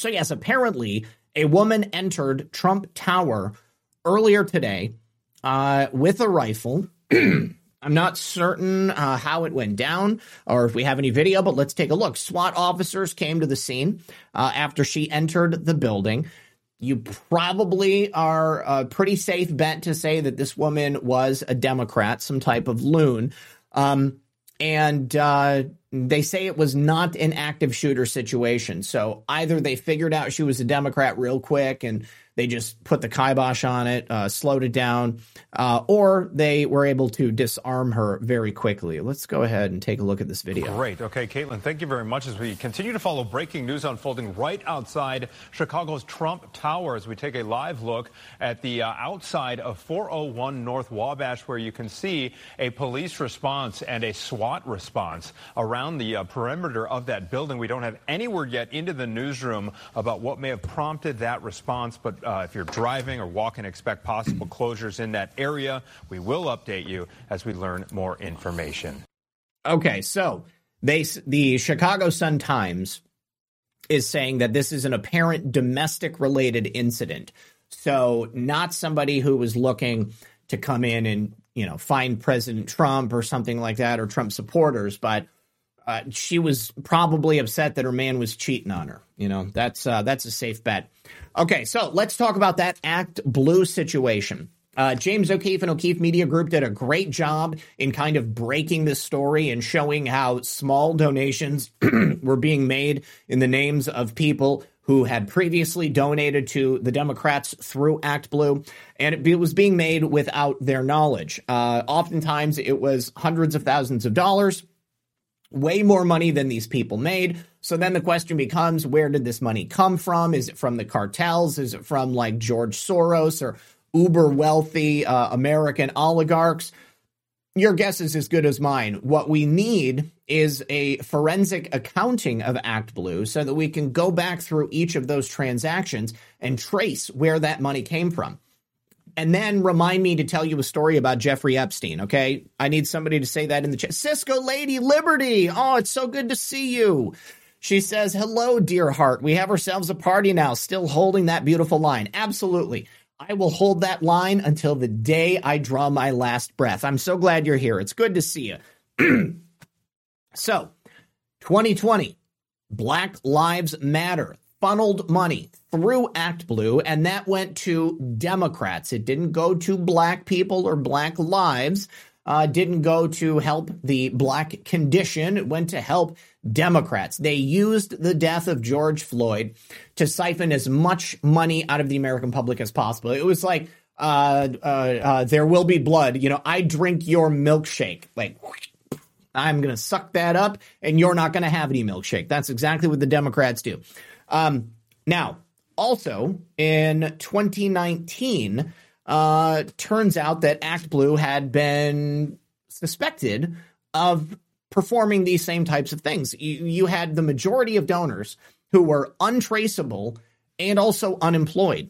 so, yes, apparently a woman entered Trump Tower earlier today uh, with a rifle. I'm not certain uh, how it went down or if we have any video, but let's take a look. SWAT officers came to the scene uh, after she entered the building. You probably are a pretty safe bet to say that this woman was a Democrat, some type of loon. Um, and uh, they say it was not an active shooter situation. So either they figured out she was a Democrat real quick and they just put the kibosh on it, uh, slowed it down, uh, or they were able to disarm her very quickly. Let's go ahead and take a look at this video. Great. Okay, Caitlin, thank you very much as we continue to follow breaking news unfolding right outside Chicago's Trump Tower as we take a live look at the uh, outside of 401 North Wabash, where you can see a police response and a SWAT response around the uh, perimeter of that building. We don't have any word yet into the newsroom about what may have prompted that response, but uh, if you're driving or walking, expect possible closures in that area. We will update you as we learn more information. Okay, so they the Chicago Sun Times is saying that this is an apparent domestic related incident. So not somebody who was looking to come in and, you know, find President Trump or something like that or Trump supporters, but uh, she was probably upset that her man was cheating on her. You know, that's uh, that's a safe bet. Okay, so let's talk about that Act Blue situation. Uh, James O'Keefe and O'Keefe Media Group did a great job in kind of breaking this story and showing how small donations were being made in the names of people who had previously donated to the Democrats through Act Blue, and it was being made without their knowledge. Uh, oftentimes, it was hundreds of thousands of dollars way more money than these people made. So then the question becomes where did this money come from? Is it from the cartels? Is it from like George Soros or uber wealthy uh, American oligarchs? Your guess is as good as mine. What we need is a forensic accounting of Act Blue so that we can go back through each of those transactions and trace where that money came from and then remind me to tell you a story about Jeffrey Epstein, okay? I need somebody to say that in the chat. Cisco Lady Liberty. Oh, it's so good to see you. She says, Hello, dear heart. We have ourselves a party now, still holding that beautiful line. Absolutely. I will hold that line until the day I draw my last breath. I'm so glad you're here. It's good to see you. so, 2020, Black Lives Matter funneled money through Act Blue, and that went to Democrats. It didn't go to black people or black lives. Uh, didn't go to help the black condition. It went to help Democrats. They used the death of George Floyd to siphon as much money out of the American public as possible. It was like, uh, uh, uh there will be blood. You know, I drink your milkshake. Like, I'm going to suck that up, and you're not going to have any milkshake. That's exactly what the Democrats do. Um, now, also in 2019, uh, turns out that Act Blue had been suspected of performing these same types of things. You, you had the majority of donors who were untraceable and also unemployed.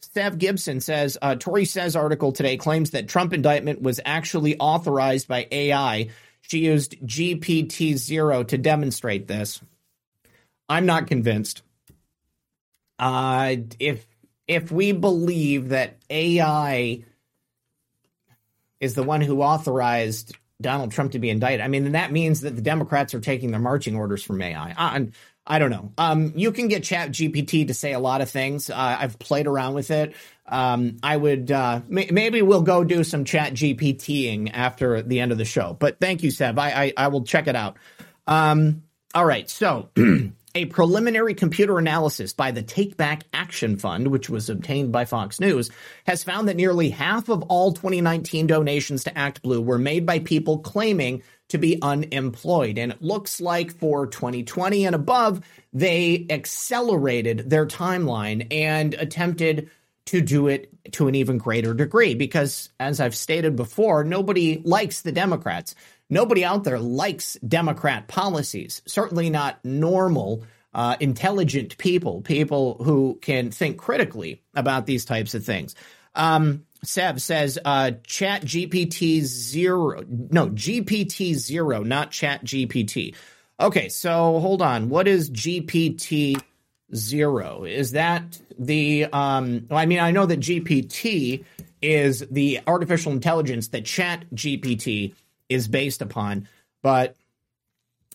Steph Gibson says, uh, Tori says article today claims that Trump indictment was actually authorized by AI. She used GPT zero to demonstrate this. I'm not convinced. Uh, if if we believe that AI is the one who authorized Donald Trump to be indicted, I mean, that means that the Democrats are taking their marching orders from AI. I, I don't know. Um, you can get Chat GPT to say a lot of things. Uh, I've played around with it. Um, I would uh, may- maybe we'll go do some Chat GPTing after the end of the show. But thank you, Seb. I I, I will check it out. Um, all right, so A preliminary computer analysis by the Take Back Action Fund, which was obtained by Fox News, has found that nearly half of all 2019 donations to Act Blue were made by people claiming to be unemployed. And it looks like for 2020 and above, they accelerated their timeline and attempted to do it to an even greater degree because, as I've stated before, nobody likes the Democrats. Nobody out there likes Democrat policies, certainly not normal, uh, intelligent people, people who can think critically about these types of things. Um, Seb says uh, Chat GPT zero, no GPT zero, not Chat GPT. Okay, so hold on. What is GPT zero? Is that the? Um, I mean, I know that GPT is the artificial intelligence that Chat GPT is based upon. But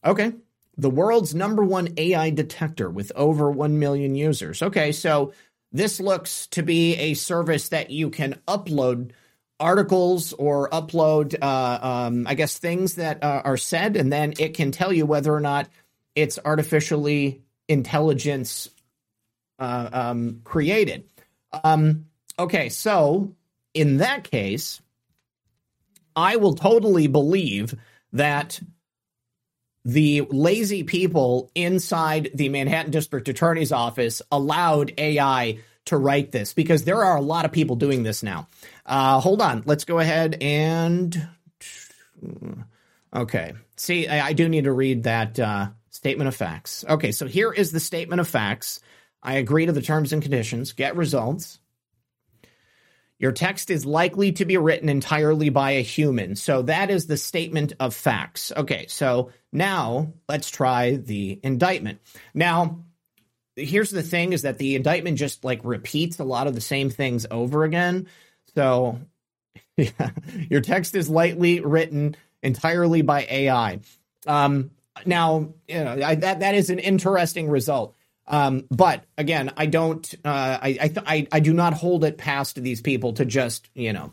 okay, the world's number one AI detector with over 1 million users. Okay, so this looks to be a service that you can upload articles or upload, uh, um, I guess, things that uh, are said, and then it can tell you whether or not it's artificially intelligence uh, um, created. Um, okay, so in that case, I will totally believe that the lazy people inside the Manhattan District Attorney's Office allowed AI to write this because there are a lot of people doing this now. Uh, hold on, let's go ahead and. Okay, see, I, I do need to read that uh, statement of facts. Okay, so here is the statement of facts. I agree to the terms and conditions, get results. Your text is likely to be written entirely by a human. So that is the statement of facts. Okay, so now let's try the indictment. Now, here's the thing is that the indictment just like repeats a lot of the same things over again. So yeah, your text is lightly written entirely by AI. Um, now, you know, I, that that is an interesting result. Um, but again, I don't, uh, I, I, I, I do not hold it past these people to just, you know,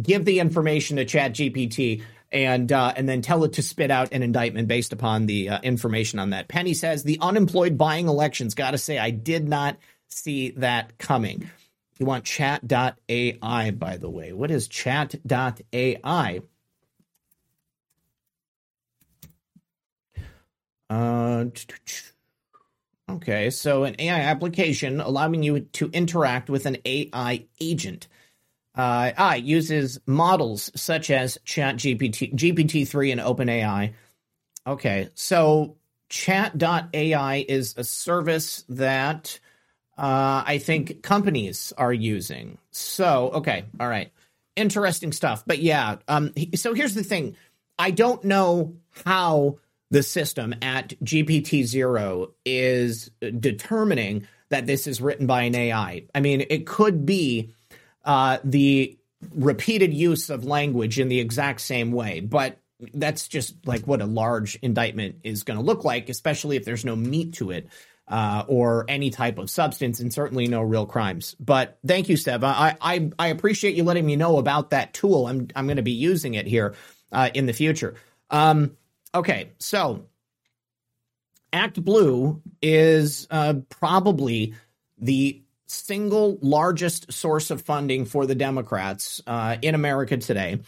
give the information to Chat GPT and uh, and then tell it to spit out an indictment based upon the uh, information on that. Penny says the unemployed buying elections. Got to say, I did not see that coming. You want chat.ai, by the way. What is chat.ai? Uh, Okay, so an AI application allowing you to interact with an AI agent. Uh, uses models such as ChatGPT, GPT-3, and OpenAI. Okay, so Chat.ai is a service that uh, I think companies are using. So, okay, all right, interesting stuff. But yeah, um, so here's the thing: I don't know how the system at GPT-0 is determining that this is written by an AI. I mean, it could be uh, the repeated use of language in the exact same way, but that's just like what a large indictment is going to look like, especially if there's no meat to it. Uh, or any type of substance, and certainly no real crimes. But thank you, Steph. I, I, I appreciate you letting me know about that tool. I'm I'm going to be using it here uh, in the future. Um, Okay, so Act Blue is uh, probably the single largest source of funding for the Democrats uh, in America today.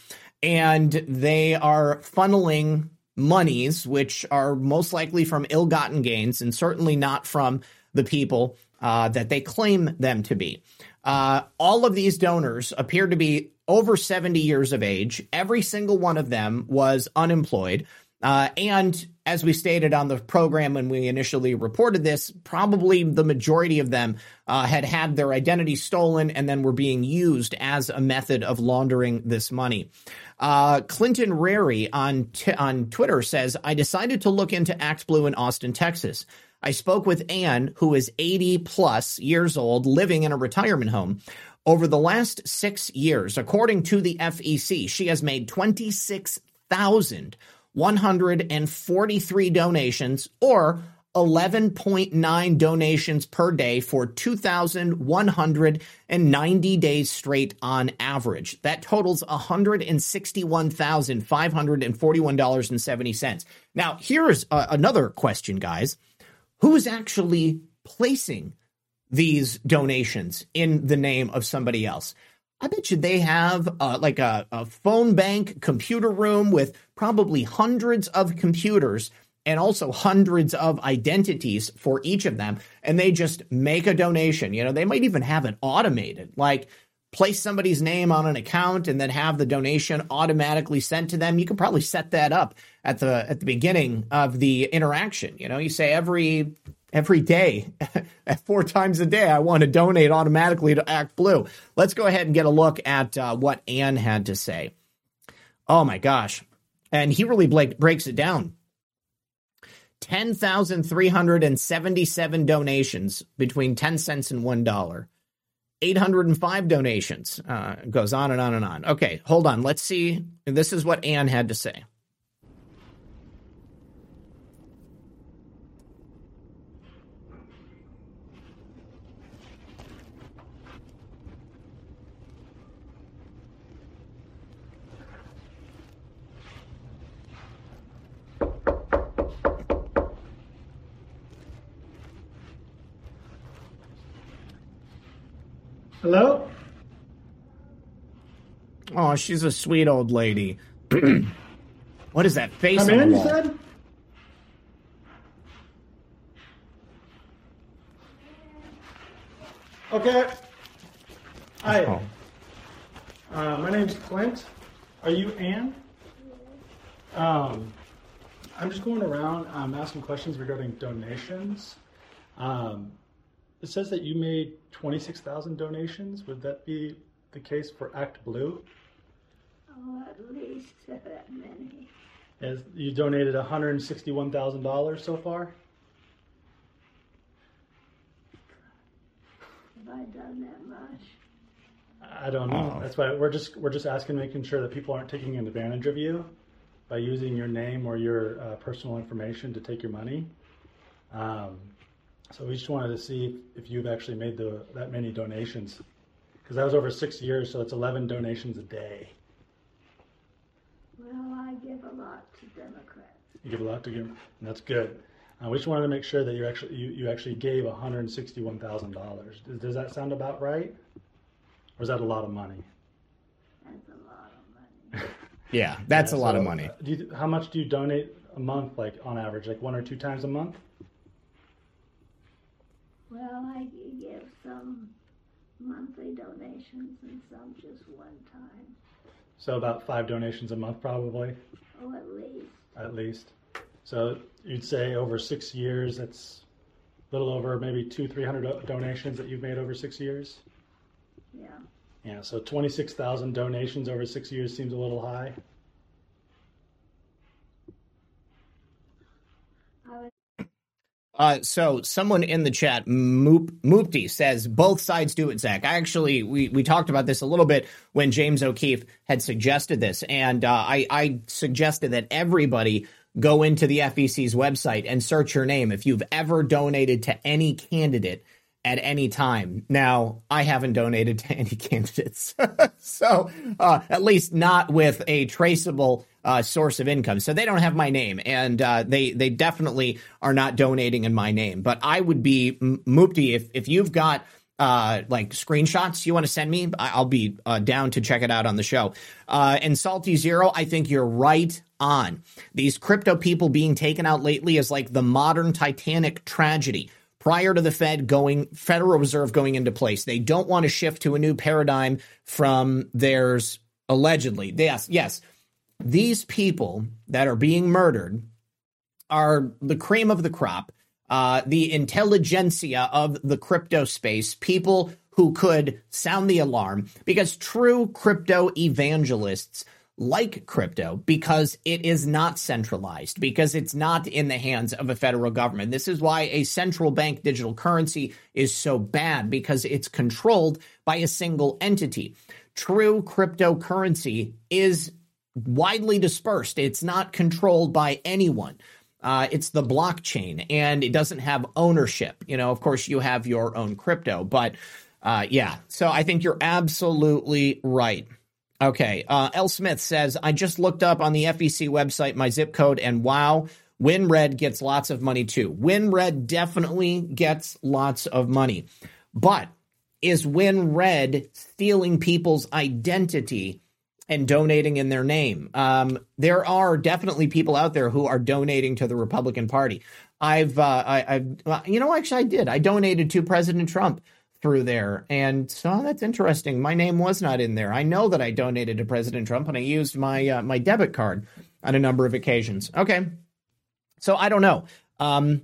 And they are funneling monies, which are most likely from ill gotten gains and certainly not from the people uh, that they claim them to be. Uh, all of these donors appear to be over 70 years of age. Every single one of them was unemployed. Uh, and as we stated on the program when we initially reported this, probably the majority of them uh, had had their identity stolen and then were being used as a method of laundering this money. Uh, Clinton Rary on t- on Twitter says, "I decided to look into Act Blue in Austin, Texas. I spoke with Anne, who is 80 plus years old, living in a retirement home." Over the last six years, according to the FEC, she has made 26,000 143 donations or 11.9 donations per day for 2,190 days straight on average. That totals $161,541.70. Now, here's uh, another question, guys. Who's actually placing these donations in the name of somebody else? I bet you they have uh, like a, a phone bank computer room with probably hundreds of computers and also hundreds of identities for each of them. And they just make a donation. You know, they might even have it automated, like place somebody's name on an account and then have the donation automatically sent to them. You could probably set that up at the at the beginning of the interaction. You know, you say every every day, four times a day, I want to donate automatically to Act Blue. Let's go ahead and get a look at uh, what Anne had to say. Oh my gosh. And he really breaks it down. 10,377 donations between 10 cents and $1. 805 donations. Uh, goes on and on and on. Okay, hold on. Let's see. This is what Anne had to say. Hello? Oh, she's a sweet old lady. what is that face Come on in, wall? said? Okay. Hi. Oh. Uh, my name's Clint. Are you Ann? Um, I'm just going around um, asking questions regarding donations. Um, it says that you made 26,000 donations. Would that be the case for Act Blue? Oh, at least that many. As you donated $161,000 so far? Have I done that much? I don't know. That's why we're just we're just asking, making sure that people aren't taking advantage of you by using your name or your uh, personal information to take your money. Um, so we just wanted to see if, if you've actually made the that many donations, because that was over six years, so it's 11 donations a day. Well, I give a lot to Democrats. You give a lot to give, and that's good. Uh, we just wanted to make sure that you actually you, you actually gave $161,000. Does, does that sound about right? Or is that a lot of money? That's a lot of money. Yeah, that's Yeah, a lot of money. uh, Do you, how much do you donate a month, like on average, like one or two times a month? Well, I give some monthly donations and some just one time. So about five donations a month, probably Oh, at least. at least. So you'd say over six years, that's a little over maybe two, three hundred donations that you've made over six years. Yeah. Yeah, so twenty-six thousand donations over six years seems a little high. I was Uh, so someone in the chat, Moop, Moopty, says both sides do it, Zach. I actually, we, we talked about this a little bit when James O'Keefe had suggested this. And uh, I, I suggested that everybody go into the FEC's website and search your name if you've ever donated to any candidate at any time. Now, I haven't donated to any candidates. so, uh, at least not with a traceable uh, source of income. So they don't have my name, and uh, they they definitely are not donating in my name. But I would be Mupti if if you've got uh, like screenshots you want to send me, I'll be uh, down to check it out on the show. Uh, and Salty Zero, I think you're right on. These crypto people being taken out lately is like the modern Titanic tragedy prior to the Fed going Federal Reserve going into place. They don't want to shift to a new paradigm from theirs allegedly. Yes, yes. These people that are being murdered are the cream of the crop, uh, the intelligentsia of the crypto space, people who could sound the alarm because true crypto evangelists like crypto because it is not centralized, because it's not in the hands of a federal government. This is why a central bank digital currency is so bad because it's controlled by a single entity. True cryptocurrency is widely dispersed. It's not controlled by anyone. Uh, it's the blockchain and it doesn't have ownership. You know, of course, you have your own crypto, but uh, yeah. So I think you're absolutely right. Okay. Uh, L. Smith says, I just looked up on the FEC website my zip code, and wow, WinRed gets lots of money too. WinRed definitely gets lots of money. But is WinRed stealing people's identity and donating in their name? Um, there are definitely people out there who are donating to the Republican Party. I've, uh, I, I've, well, you know, actually, I did. I donated to President Trump through there. And so that's interesting. My name was not in there. I know that I donated to President Trump and I used my uh, my debit card on a number of occasions. Okay. So I don't know. Um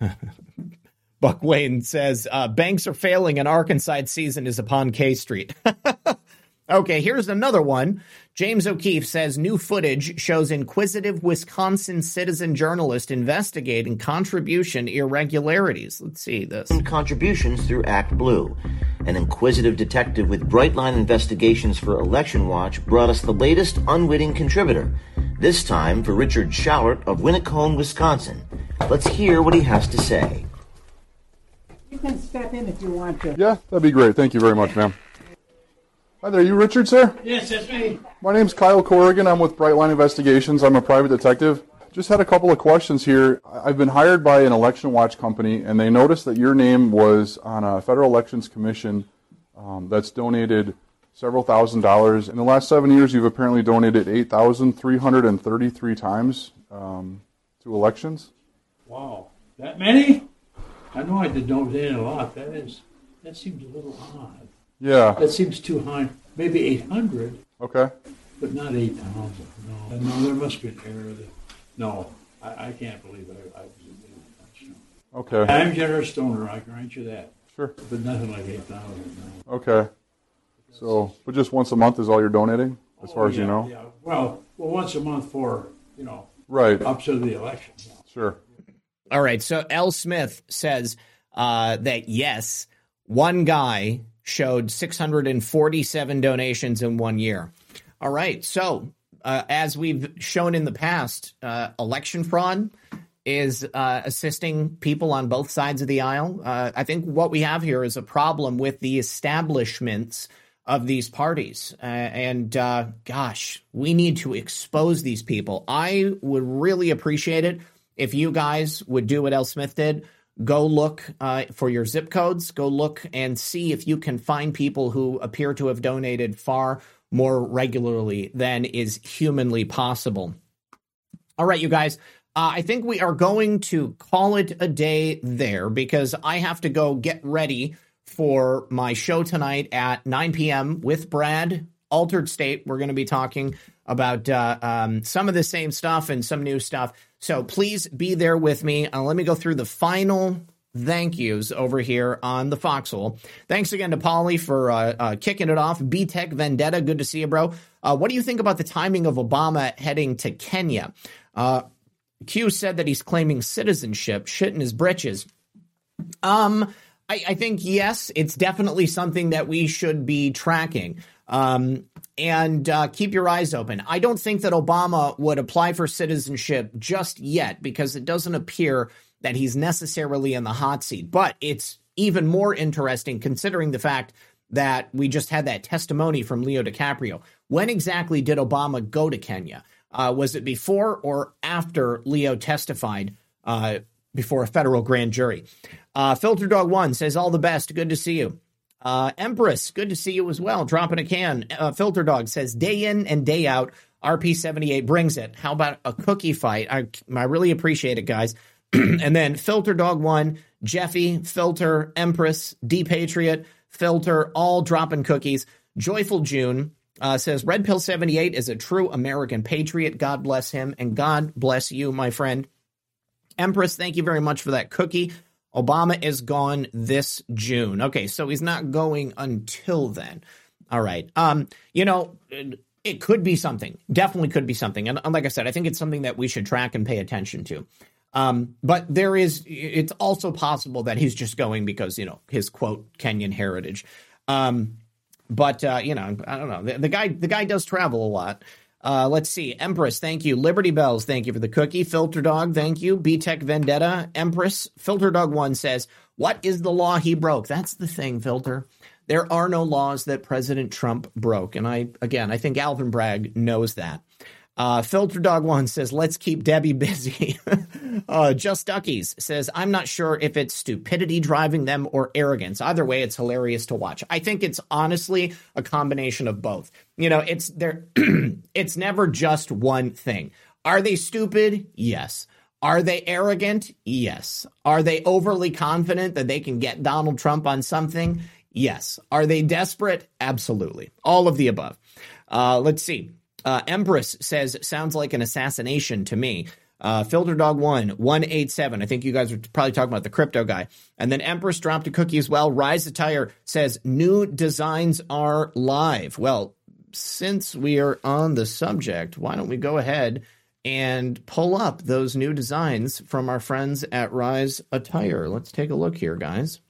Buck Wayne says uh, banks are failing and Arkansas season is upon K Street. okay, here's another one. James O'Keefe says new footage shows inquisitive Wisconsin citizen journalist investigating contribution irregularities. Let's see this. Contributions through Act Blue. An inquisitive detective with Brightline Investigations for Election Watch brought us the latest unwitting contributor. This time for Richard Schallert of Winneconne, Wisconsin. Let's hear what he has to say. You can step in if you want to. Yeah, that'd be great. Thank you very much, ma'am. Hi there, you Richard, sir? Yes, that's me. My name's Kyle Corrigan. I'm with Brightline Investigations. I'm a private detective. Just had a couple of questions here. I've been hired by an election watch company, and they noticed that your name was on a Federal Elections Commission um, that's donated several thousand dollars. In the last seven years, you've apparently donated 8,333 times um, to elections. Wow, that many? I know I did donate a lot. That is, that seems a little odd. Yeah. That seems too high. Maybe 800, Okay. but not 8,000. No, no, there must be an error. There. No, I, I can't believe I, I was in Okay. I'm generous donor. I grant you that. Sure. But nothing like 8,000. No. Okay. So, but just once a month is all you're donating, as far Oh, as you know? Yeah. Well, well, once a month for you know Right. up to the election. Sure. All right. So L. Smith says uh, that yes, one guy showed 647 donations in one year. All right. So uh, as we've shown in the past, uh, election fraud is uh, assisting people on both sides of the aisle. Uh, I think what we have here is a problem with the establishments of these parties. Uh, and uh, gosh, we need to expose these people. I would really appreciate it if you guys would do what L. Smith did. Go look uh, for your zip codes. Go look and see if you can find people who appear to have donated far more regularly than is humanly possible. All right, you guys. Uh, I think we are going to call it a day there because I have to go get ready for my show tonight at 9 p.m. with Brad. Altered State. We're going to be talking about uh, um, some of the same stuff and some new stuff. So please be there with me. Uh, let me go through the final thank yous over here on the Foxhole. Thanks again to Polly for uh, uh, kicking it off. B Tech Vendetta, good to see you, bro. Uh, what do you think about the timing of Obama heading to Kenya? Uh, Q said that he's claiming citizenship, shit in his britches. Um, I, I think yes, it's definitely something that we should be tracking. Um, and uh, keep your eyes open. I don't think that Obama would apply for citizenship just yet because it doesn't appear that he's necessarily in the hot seat. But it's even more interesting considering the fact that we just had that testimony from Leo DiCaprio. When exactly did Obama go to Kenya? Uh, was it before or after Leo testified uh, before a federal grand jury? Uh, Filter Dog One says, "All the best. Good to see you." Uh, Empress, good to see you as well. Dropping a can. Uh, Filter Dog says, "Day in and day out, RP78 brings it." How about a cookie fight? I I really appreciate it, guys. and then Filter Dog One, Jeffy, Filter, Empress, D Patriot, Filter, all dropping cookies. Joyful June uh, says Red Pill 78 is a true American patriot. God bless him and God bless you, my friend. Empress, thank you very much for that cookie. Obama is gone this June. Okay, so he's not going until then. All right. Um, you know, it could be something. Definitely could be something. And like I said, I think it's something that we should track and pay attention to. Um, but there is, it's also possible that he's just going because, you know, his quote, Kenyan heritage. Um, but, uh, you know, I don't know. The, the guy, the guy does travel a lot. Uh, let's see. Empress, thank you. Liberty Bells, thank you for the cookie. Filter Dog, thank you. B Tech Vendetta, Empress. Filter Dog 1 says, What is the law he broke? That's the thing, Filter. There are no laws that President Trump broke. And I, again, I think Alvin Bragg knows that. Uh, Filter Dog One says, "Let's keep Debbie busy." uh, Just Duckies says, "I'm not sure if it's stupidity driving them or arrogance. Either way, it's hilarious to watch. I think it's honestly a combination of both. You know, it's there. it's never just one thing. Are they stupid? Yes. Are they arrogant? Yes. Are they overly confident that they can get Donald Trump on something? Yes. Are they desperate? Absolutely. All of the above. Uh, let's see." Uh, Empress says, sounds like an assassination to me. Uh, Filter Dog 1, 187. I think you guys are probably talking about the crypto guy. And then Empress dropped a cookie as well. Rise Attire says, new designs are live. Well, since we are on the subject, why don't we go ahead and pull up those new designs from our friends at Rise Attire? Let's take a look here, guys.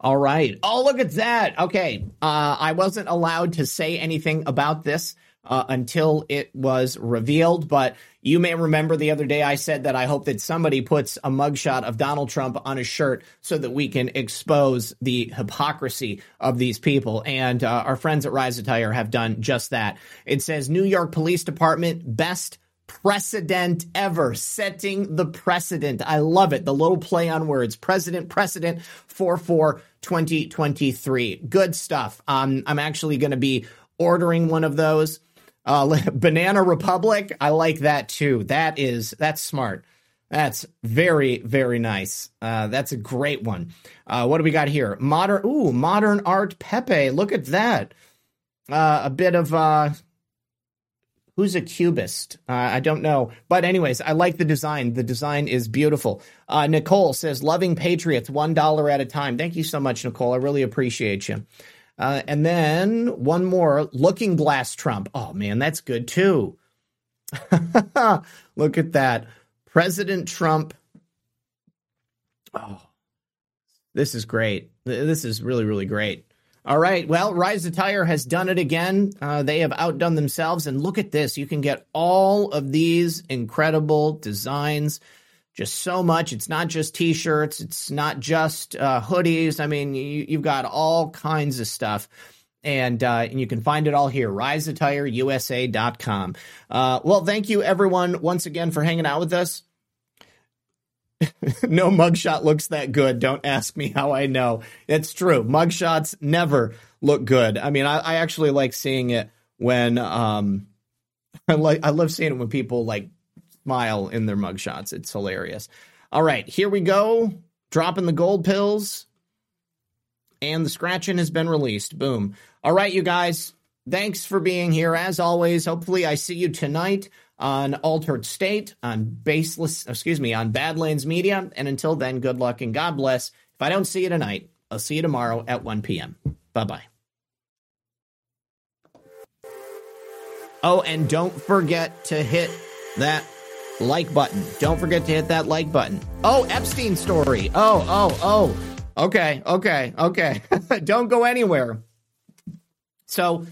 All right. Oh, look at that. Okay. Uh, I wasn't allowed to say anything about this uh, until it was revealed, but you may remember the other day I said that I hope that somebody puts a mugshot of Donald Trump on a shirt so that we can expose the hypocrisy of these people. And uh, our friends at Rise Attire have done just that. It says New York Police Department best precedent ever, setting the precedent. I love it. The little play on words. President, precedent for for 2023. Good stuff. Um, I'm actually going to be ordering one of those. Uh, Banana Republic. I like that too. That is, that's smart. That's very, very nice. Uh, that's a great one. Uh, what do we got here? Modern, ooh, modern art Pepe. Look at that. Uh, a bit of, uh, who's a cubist? Uh, I don't know. But, anyways, I like the design. The design is beautiful. Uh, Nicole says, loving Patriots, $1 at a time. Thank you so much, Nicole. I really appreciate you. Uh, and then one more, Looking Glass Trump. Oh, man, that's good too. Look at that. President Trump. Oh, this is great. This is really, really great. All right. Well, Rise Attire has done it again. Uh, they have outdone themselves. And look at this. You can get all of these incredible designs. Just so much. It's not just t shirts, it's not just uh, hoodies. I mean, you, have got all kinds of stuff. And, uh, and you can find it all here, riseattireusa.com. Uh, well, thank you everyone once again for hanging out with us. no mugshot looks that good. Don't ask me how I know. It's true. Mugshots never look good. I mean, I, I actually like seeing it when um I like I love seeing it when people like smile in their mugshots. It's hilarious. All right, here we go. Dropping the gold pills. And the scratching has been released. Boom. All right, you guys. Thanks for being here. As always, hopefully I see you tonight on Altered State, on Baseless, excuse me, on Badlands Media. And until then, good luck and God bless. If I don't see you tonight, I'll see you tomorrow at 1 p.m. Bye bye. Oh, and don't forget to hit that like button. Don't forget to hit that like button. Oh, Epstein story. Oh, oh, oh. Okay, okay, okay. don't go anywhere. So,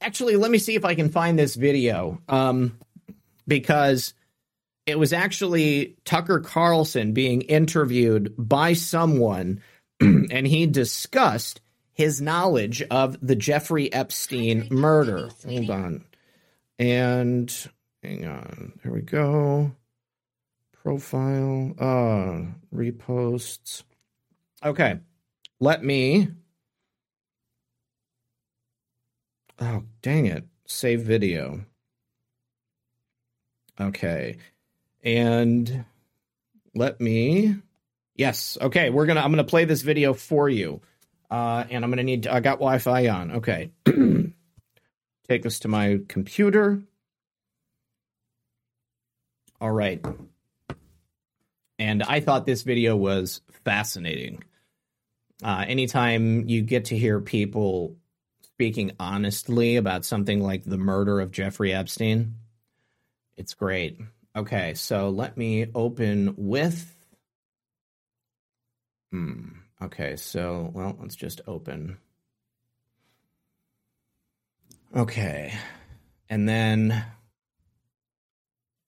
actually, let me see if I can find this video. Um, because it was actually Tucker Carlson being interviewed by someone, and he discussed his knowledge of the Jeffrey Epstein murder. Hold on. And hang on. There we go. Profile. Uh reposts. Okay. Let me Oh, dang it. Save video. Okay. And let me Yes. Okay, we're going to I'm going to play this video for you. Uh and I'm going to need I got Wi-Fi on. Okay. Take us to my computer. All right. And I thought this video was fascinating. Uh, anytime you get to hear people speaking honestly about something like the murder of Jeffrey Epstein, it's great. Okay, so let me open with. Hmm. Okay, so, well, let's just open. Okay. And then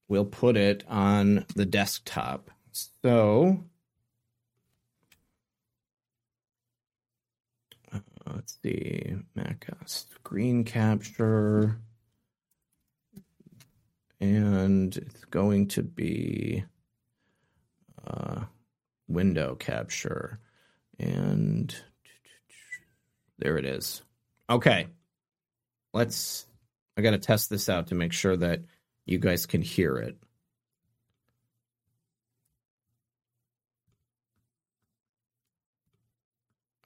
we'll put it on the desktop. So uh, let's see, Mac screen capture, and it's going to be uh, window capture, and there it is. Okay, let's. I got to test this out to make sure that you guys can hear it.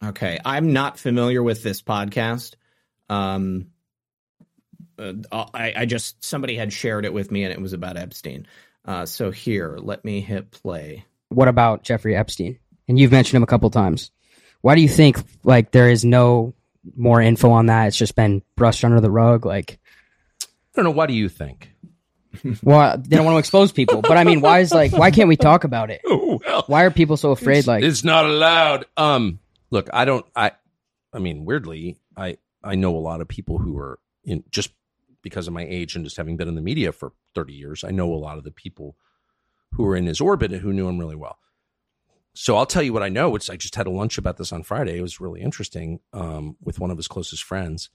Okay, I'm not familiar with this podcast. Um, uh, I, I, just somebody had shared it with me, and it was about Epstein. Uh, so here, let me hit play. What about Jeffrey Epstein? And you've mentioned him a couple times. Why do you think like there is no more info on that? It's just been brushed under the rug. Like, I don't know. What do you think? Well, they don't want to expose people, but I mean, why is like why can't we talk about it? Oh, well, why are people so afraid? It's, like, it's not allowed. Um, look, I don't. I, I mean, weirdly, I I know a lot of people who are in just because of my age and just having been in the media for thirty years. I know a lot of the people who are in his orbit and who knew him really well. So I'll tell you what I know. Which I just had a lunch about this on Friday. It was really interesting um, with one of his closest friends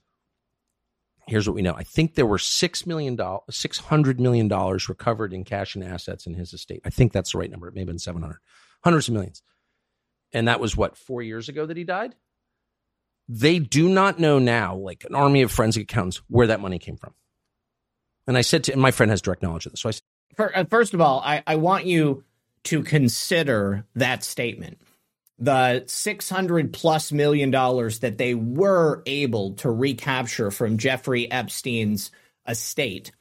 here's what we know. I think there were six million dollars, six hundred million dollars recovered in cash and assets in his estate. I think that's the right number. It may have been seven hundred, hundreds of millions. And that was what four years ago that he died. They do not know now, like an army of forensic accountants, where that money came from. And I said to, and my friend has direct knowledge of this. So I said, uh, first of all, I, I want you to consider that statement. The 600 plus million dollars that they were able to recapture from Jeffrey Epstein's estate,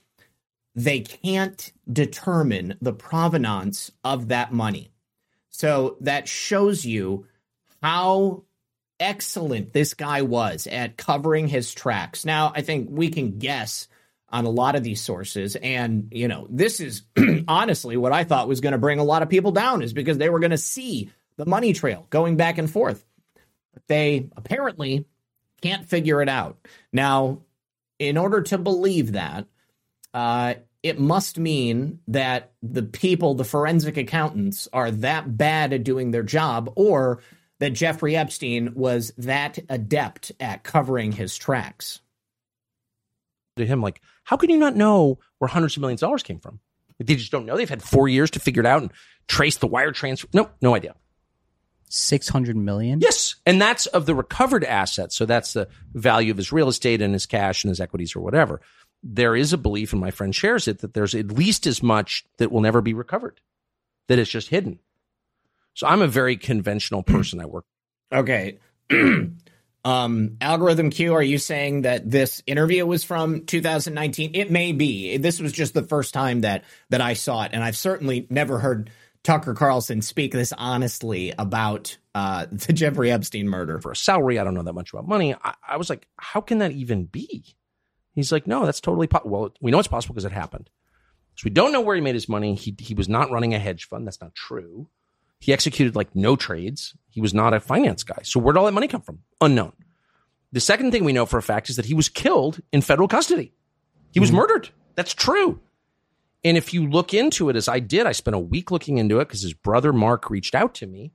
they can't determine the provenance of that money. So that shows you how excellent this guy was at covering his tracks. Now, I think we can guess on a lot of these sources. And, you know, this is honestly what I thought was going to bring a lot of people down is because they were going to see the money trail going back and forth. But they apparently can't figure it out. Now, in order to believe that, uh, it must mean that the people, the forensic accountants, are that bad at doing their job, or that Jeffrey Epstein was that adept at covering his tracks. to him, like, how can you not know where hundreds of millions of dollars came from? They just don't know. They've had four years to figure it out and trace the wire transfer. No, no idea. 600 million? Yes. And that's of the recovered assets. So that's the value of his real estate and his cash and his equities or whatever. There is a belief, and my friend shares it, that there's at least as much that will never be recovered, that it's just hidden. So I'm a very conventional person. I work. Okay. um, Algorithm Q, are you saying that this interview was from 2019? It may be. This was just the first time that that I saw it, and I've certainly never heard Tucker Carlson speak this honestly about uh, the Jeffrey Epstein murder. For a salary, I don't know that much about money. I, I was like, how can that even be? He's like, no, that's totally possible. Well, we know it's possible because it happened. So we don't know where he made his money. He he was not running a hedge fund. That's not true. He executed like no trades. He was not a finance guy. So where'd all that money come from? Unknown. The second thing we know for a fact is that he was killed in federal custody. He was murdered. That's true. And if you look into it, as I did, I spent a week looking into it because his brother Mark reached out to me.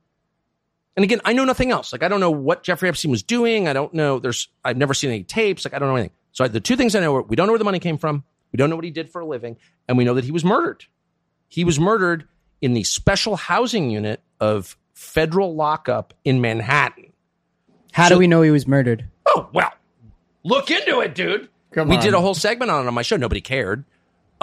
And again, I know nothing else. Like I don't know what Jeffrey Epstein was doing. I don't know. There's I've never seen any tapes. Like I don't know anything. So the two things I know are we don't know where the money came from. We don't know what he did for a living, and we know that he was murdered. He was murdered in the special housing unit of federal lockup in Manhattan. How So- do we know he was murdered? Oh, well, look into it, dude. Come we on. did a whole segment on it on my show. Nobody cared.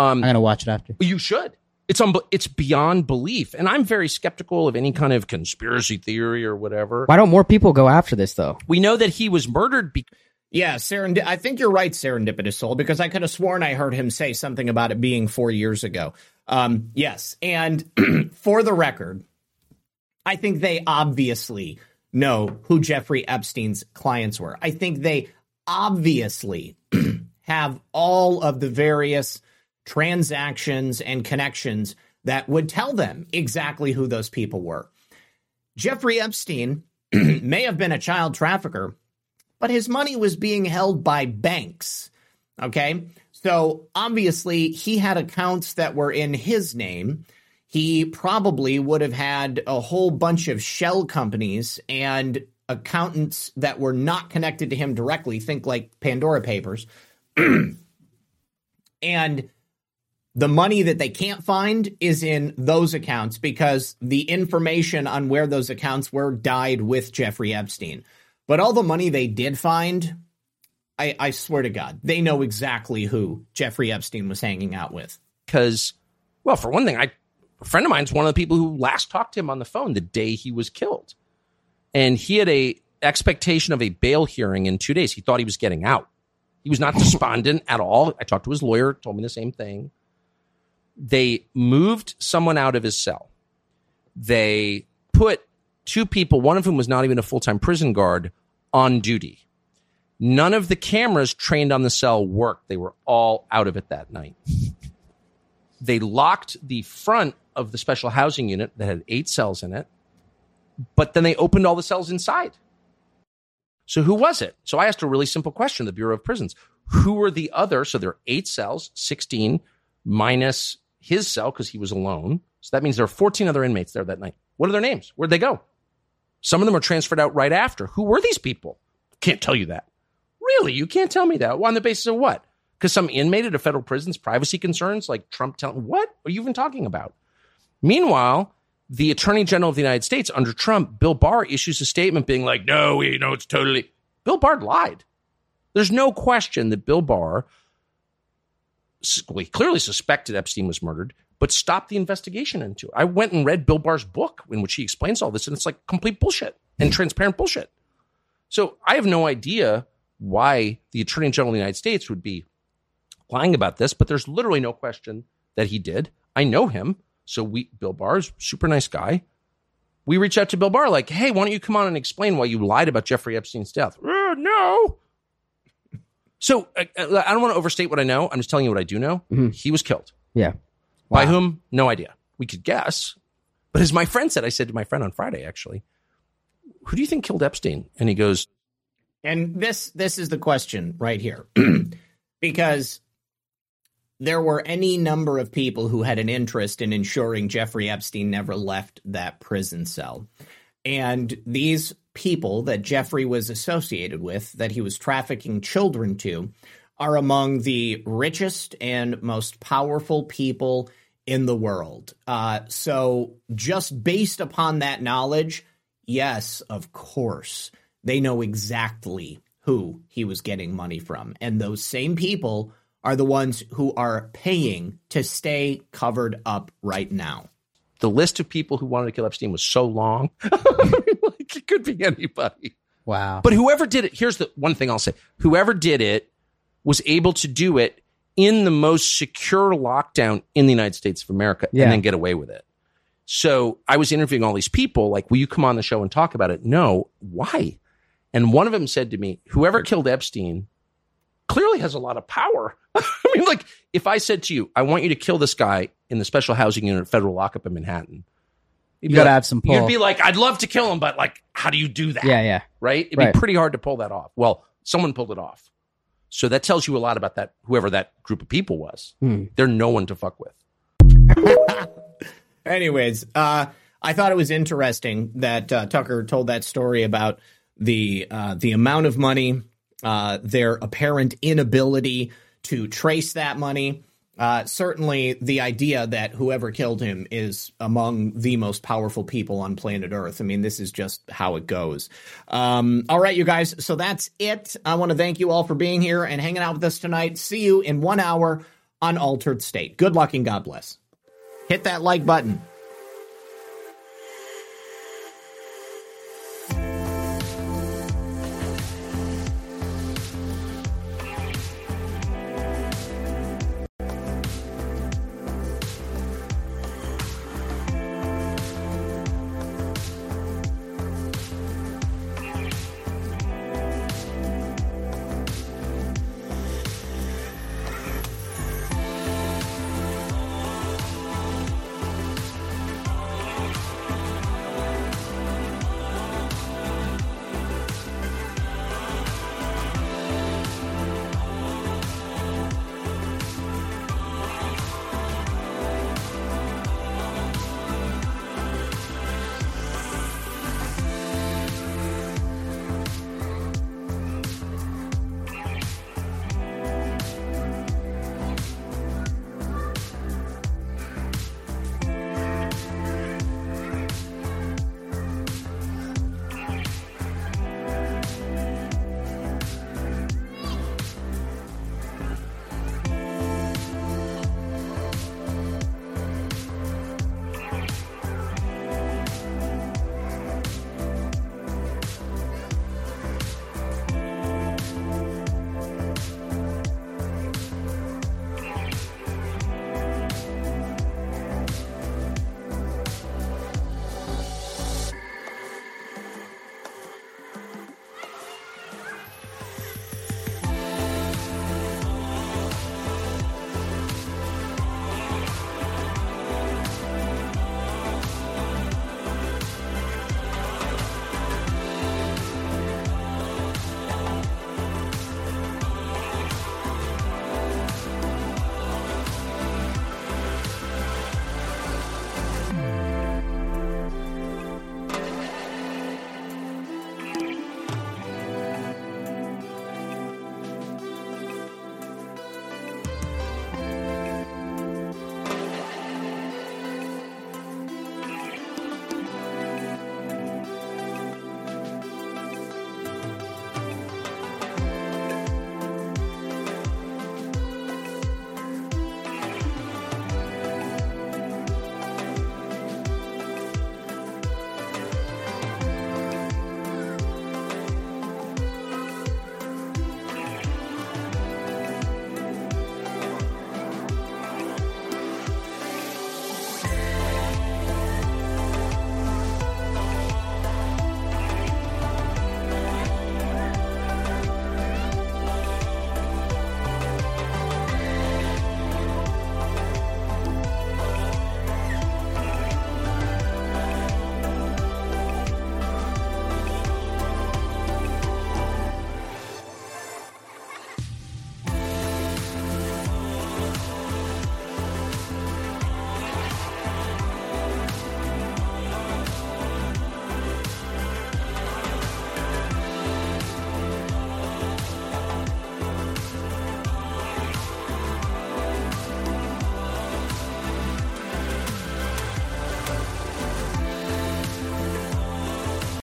Um, I'm gonna watch it after. You should. It's un- it's beyond belief, and I'm very skeptical of any kind of conspiracy theory or whatever. Why don't more people go after this though? We know that he was murdered because Yeah, serendi- I think you're right, serendipitous soul, because I could have sworn I heard him say something about it being four years ago. Um, yes, and for the record, I think they obviously know who Jeffrey Epstein's clients were. I think they obviously have all of the various transactions and connections that would tell them exactly who those people were. Jeffrey Epstein may have been a child trafficker, but his money was being held by banks. Okay. So obviously, he had accounts that were in his name. He probably would have had a whole bunch of shell companies and accountants that were not connected to him directly. Think like Pandora Papers. and the money that they can't find is in those accounts because the information on where those accounts were died with Jeffrey Epstein. But all the money they did find, I, I swear to God, they know exactly who Jeffrey Epstein was hanging out with. because, well, for one thing, I a friend of mine's one of the people who last talked to him on the phone the day he was killed, and he had a expectation of a bail hearing in two days. He thought he was getting out. He was not despondent at all. I talked to his lawyer, told me the same thing. They moved someone out of his cell. They put two people, one of whom was not even a full time prison guard, on duty. None of the cameras trained on the cell worked. They were all out of it that night. They locked the front of the special housing unit that had eight cells in it, but then they opened all the cells inside. So who was it? So I asked a really simple question, the Bureau of Prisons. Who were the other? So there are eight cells, 16 minus his cell because he was alone. So that means there are 14 other inmates there that night. What are their names? Where'd they go? Some of them are transferred out right after. Who were these people? Can't tell you that. Really? You can't tell me that. Well, on the basis of what? Because some inmate at a federal prison's privacy concerns, like Trump telling, what are you even talking about? Meanwhile, the Attorney General of the United States under Trump, Bill Barr, issues a statement being like, no, we know it's totally. Bill Barr lied. There's no question that Bill Barr he clearly suspected Epstein was murdered, but stopped the investigation into it. I went and read Bill Barr's book in which he explains all this, and it's like complete bullshit and transparent bullshit. So I have no idea why the Attorney General of the United States would be lying about this, but there's literally no question that he did. I know him. So we, Bill Barr's super nice guy. We reach out to Bill Barr, like, hey, why don't you come on and explain why you lied about Jeffrey Epstein's death? Uh, no. So uh, uh, I, I don't want to overstate what I know. I'm just telling you what I do know. Mm-hmm. He was killed. Yeah. By whom? No idea. We could guess. But as my friend said, I said to my friend on Friday, actually, who do you think killed Epstein? And he goes, And this this is the question right here. because there were any number of people who had an interest in ensuring Jeffrey Epstein never left that prison cell. And these people that Jeffrey was associated with, that he was trafficking children to, are among the richest and most powerful people in the world. Uh, so, just based upon that knowledge, yes, of course, they know exactly who he was getting money from. And those same people are the ones who are paying to stay covered up right now. the list of people who wanted to kill Epstein was so long. it could be anybody. Wow. But whoever did it, here's the one thing I'll say whoever did it was able to do it in the most secure lockdown in the United States of America Yeah. and then get away with it. So I was interviewing all these people, like, will you come on the show and talk about it? No. Why? And one of them said to me, whoever killed Epstein clearly has a lot of power. I mean, like, if I said to you, I want you to kill this guy in the special housing unit, federal lockup in Manhattan, you'd You be gotta like- have some pull. You'd be like, I'd love to kill him, but like, how do you do that? Yeah, yeah. Right? It'd Right. be pretty hard to pull that off. Well, someone pulled it off. So that tells you a lot about that, whoever that group of people was. Hmm. They're no one to fuck with. Anyways, uh, I thought it was interesting that uh, Tucker told that story about the uh, the amount of money, uh, their apparent inability to trace that money. Uh, certainly, the idea that whoever killed him is among the most powerful people on planet Earth. I mean, this is just how it goes. Um, all right, you guys. So that's it. I want to thank you all for being here and hanging out with us tonight. See you in one hour on Altered State. Good luck and God bless hit that like button.